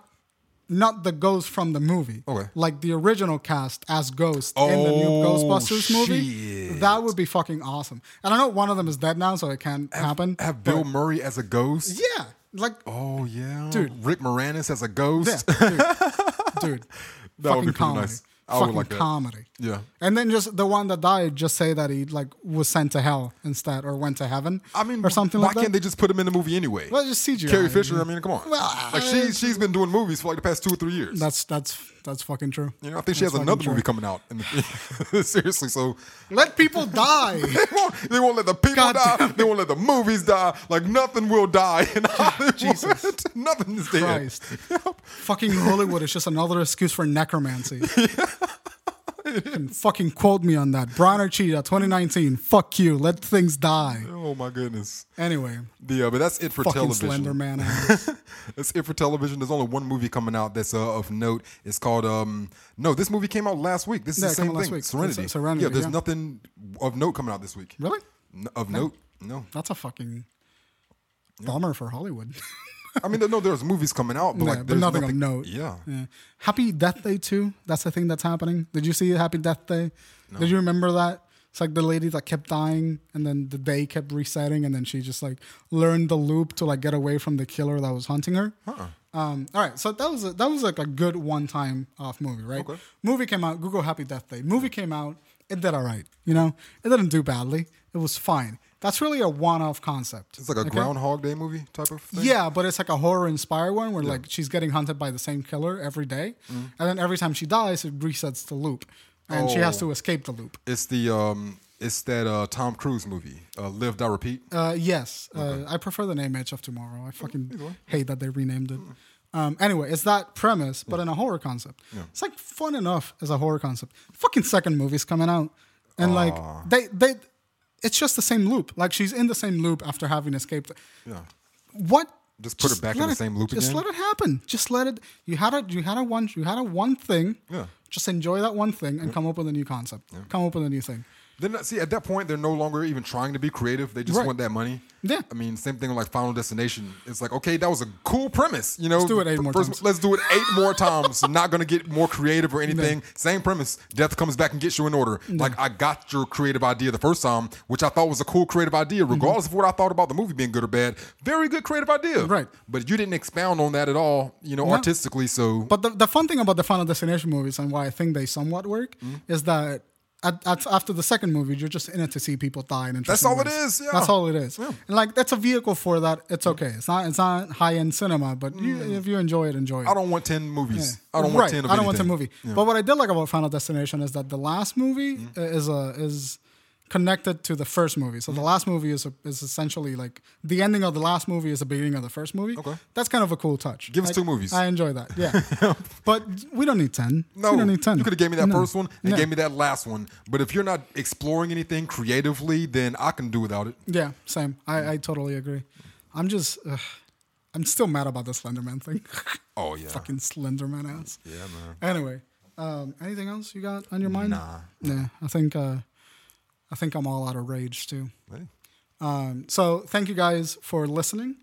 not the ghost from the movie. Okay. Like the original cast as ghost in the new Oh, Ghostbusters movie. That would be fucking awesome. And I know one of them is dead now, so it can't happen. Have Bill Murray as a ghost. yeah, like Oh yeah, Dude. Rick Moranis as a ghost. yeah, dude, dude. That would be comedy. nice. I would fucking like that. Yeah. And then just the one that died, just say that he like was sent to hell instead, or went to heaven. I mean, or something like that. why like can't that. they just put him in the movie anyway? Well, just CGI. Carrie Fisher. I mean, come on. Well, like she uh, she's been doing movies for like the past two or three years. That's that's that's fucking true. you know, I think she has another true. movie coming out. In the, seriously, so Let people die. they won't, they won't let the people God die. They won't let the movies die. Like nothing will die in Hollywood. Jesus. nothing is dead. Christ. fucking Hollywood is just another excuse for necromancy. Can fucking quote me on that. Brian Cheetah, 2019. Fuck you. Let things die. Oh my goodness. Anyway, Yeah, but that's it for fucking television. Slender Man. That's it for television. There's only one movie coming out that's uh, of note. It's called um no, this movie came out last week. This is Yeah, the same came out last thing. Serenity. It's, uh, Serenity, Yeah, there's yeah. nothing of note coming out this week. really? N- Of note? No. That's a fucking bummer for Hollywood. I mean, no, there's movies coming out, but Yeah, like but there's nothing, of note. Yeah. Happy Death Day too. That's the thing that's happening. Did you see Happy Death Day? Did you remember that? It's like the lady that kept dying, and then the day kept resetting, and then she just like learned the loop to like get away from the killer that was hunting her. Um, all right, so that was a, that was like a good one time off movie, right? Okay. Movie came out. Google Happy Death Day. Movie came out. It did all right. You know, it didn't do badly. It was fine. That's really a one off concept. It's like a okay? Groundhog Day movie type of thing. Yeah, but it's like a horror inspired one where like she's getting hunted by the same killer every day. Mm-hmm. and then every time she dies, it resets the loop, and she has Oh. to escape the loop. It's the um it's that uh Tom Cruise movie, uh, Live Die Repeat. Uh, yes, uh, I prefer the name Edge of Tomorrow. I fucking hate that they renamed it. Um, anyway, it's that premise, but in a horror concept. It's like fun enough as a horror concept. Fucking second movie's coming out, and like they they, it's just the same loop. Like she's in the same loop after having escaped. Yeah. What? Just put her back in the it- same loop Just again? let it happen. Just let it. You had a you had a one you had a one thing. Yeah. Just enjoy that one thing and come up with a new concept. Come up with a new thing. Then see at that point they're no longer even trying to be creative. They just Right. want that money. Yeah. I mean, same thing with like Final Destination. It's like okay, that was a cool premise. You know, let's do it eight more times. Let's do it eight more times. Not gonna get more creative or anything. Same premise. Death comes back and gets you in order. Like I got your creative idea the first time, which I thought was a cool creative idea, regardless of what I thought about the movie being good or bad. Very good creative idea. Mm-hmm. Right. But you didn't expound on that at all. You know, artistically. So But the, the fun thing about the Final Destination movies and why I think they somewhat work Mm-hmm. is that at, at, after the second movie, you're just in it to see people die. In That's all it ways. is, yeah. That's all it is. Yeah. And like that's a vehicle for that. It's okay. It's not. It's not high end cinema, but you, if you enjoy it, enjoy it. Mm. I don't want ten movies. I don't right. want ten of I don't want a anything. movie. But what I did like about Final Destination is that the last movie Mm-hmm. is a is connected to the first movie. So the last movie is a, is essentially like the ending of the last movie is the beginning of the first movie. Okay. That's kind of a cool touch. Give us two movies. I enjoy that. Yeah. but we don't need ten. No, we don't need ten. you could have gave me that No. first one and No. gave me that last one. But if you're not exploring anything creatively, then I can do without it. Yeah, same. I, I totally agree. I'm just I'm still mad about the Slenderman thing. Oh yeah, Fucking Slenderman ass. yeah, man. Anyway, um, anything else you got on your mind? Nah. Yeah, I think uh, I think I'm all out of rage too. Hey. Um, so thank you guys for listening.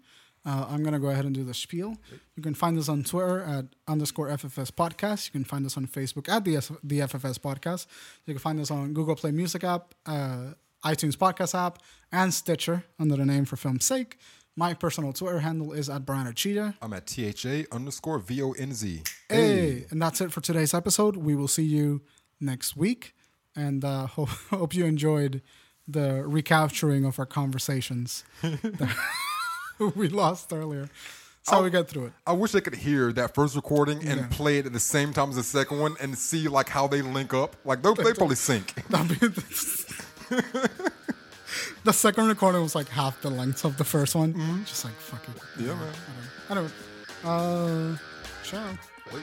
Uh, I'm gonna go ahead and do the spiel. You can find us on Twitter at underscore FFS podcast. You can find us on Facebook at the S- the FFS podcast. You can find us on Google Play Music app, uh, iTunes podcast app, and Stitcher under the name for film's sake. My personal Twitter handle is at Brian Cheetah. I'm at THA underscore V O N Z. Hey, and that's it for today's episode. We will see you next week, and uh, hope, hope you enjoyed the recapturing of our conversations. who we lost earlier. That's how we get through it. I wish they could hear that first recording and Yeah. play it at the same time as the second one and see like how they link up. Like they they probably sync. The second recording was like half the length of the first one. Mm-hmm. Just like fuck it. Yeah, man. Anyway, uh, ciao. Wait.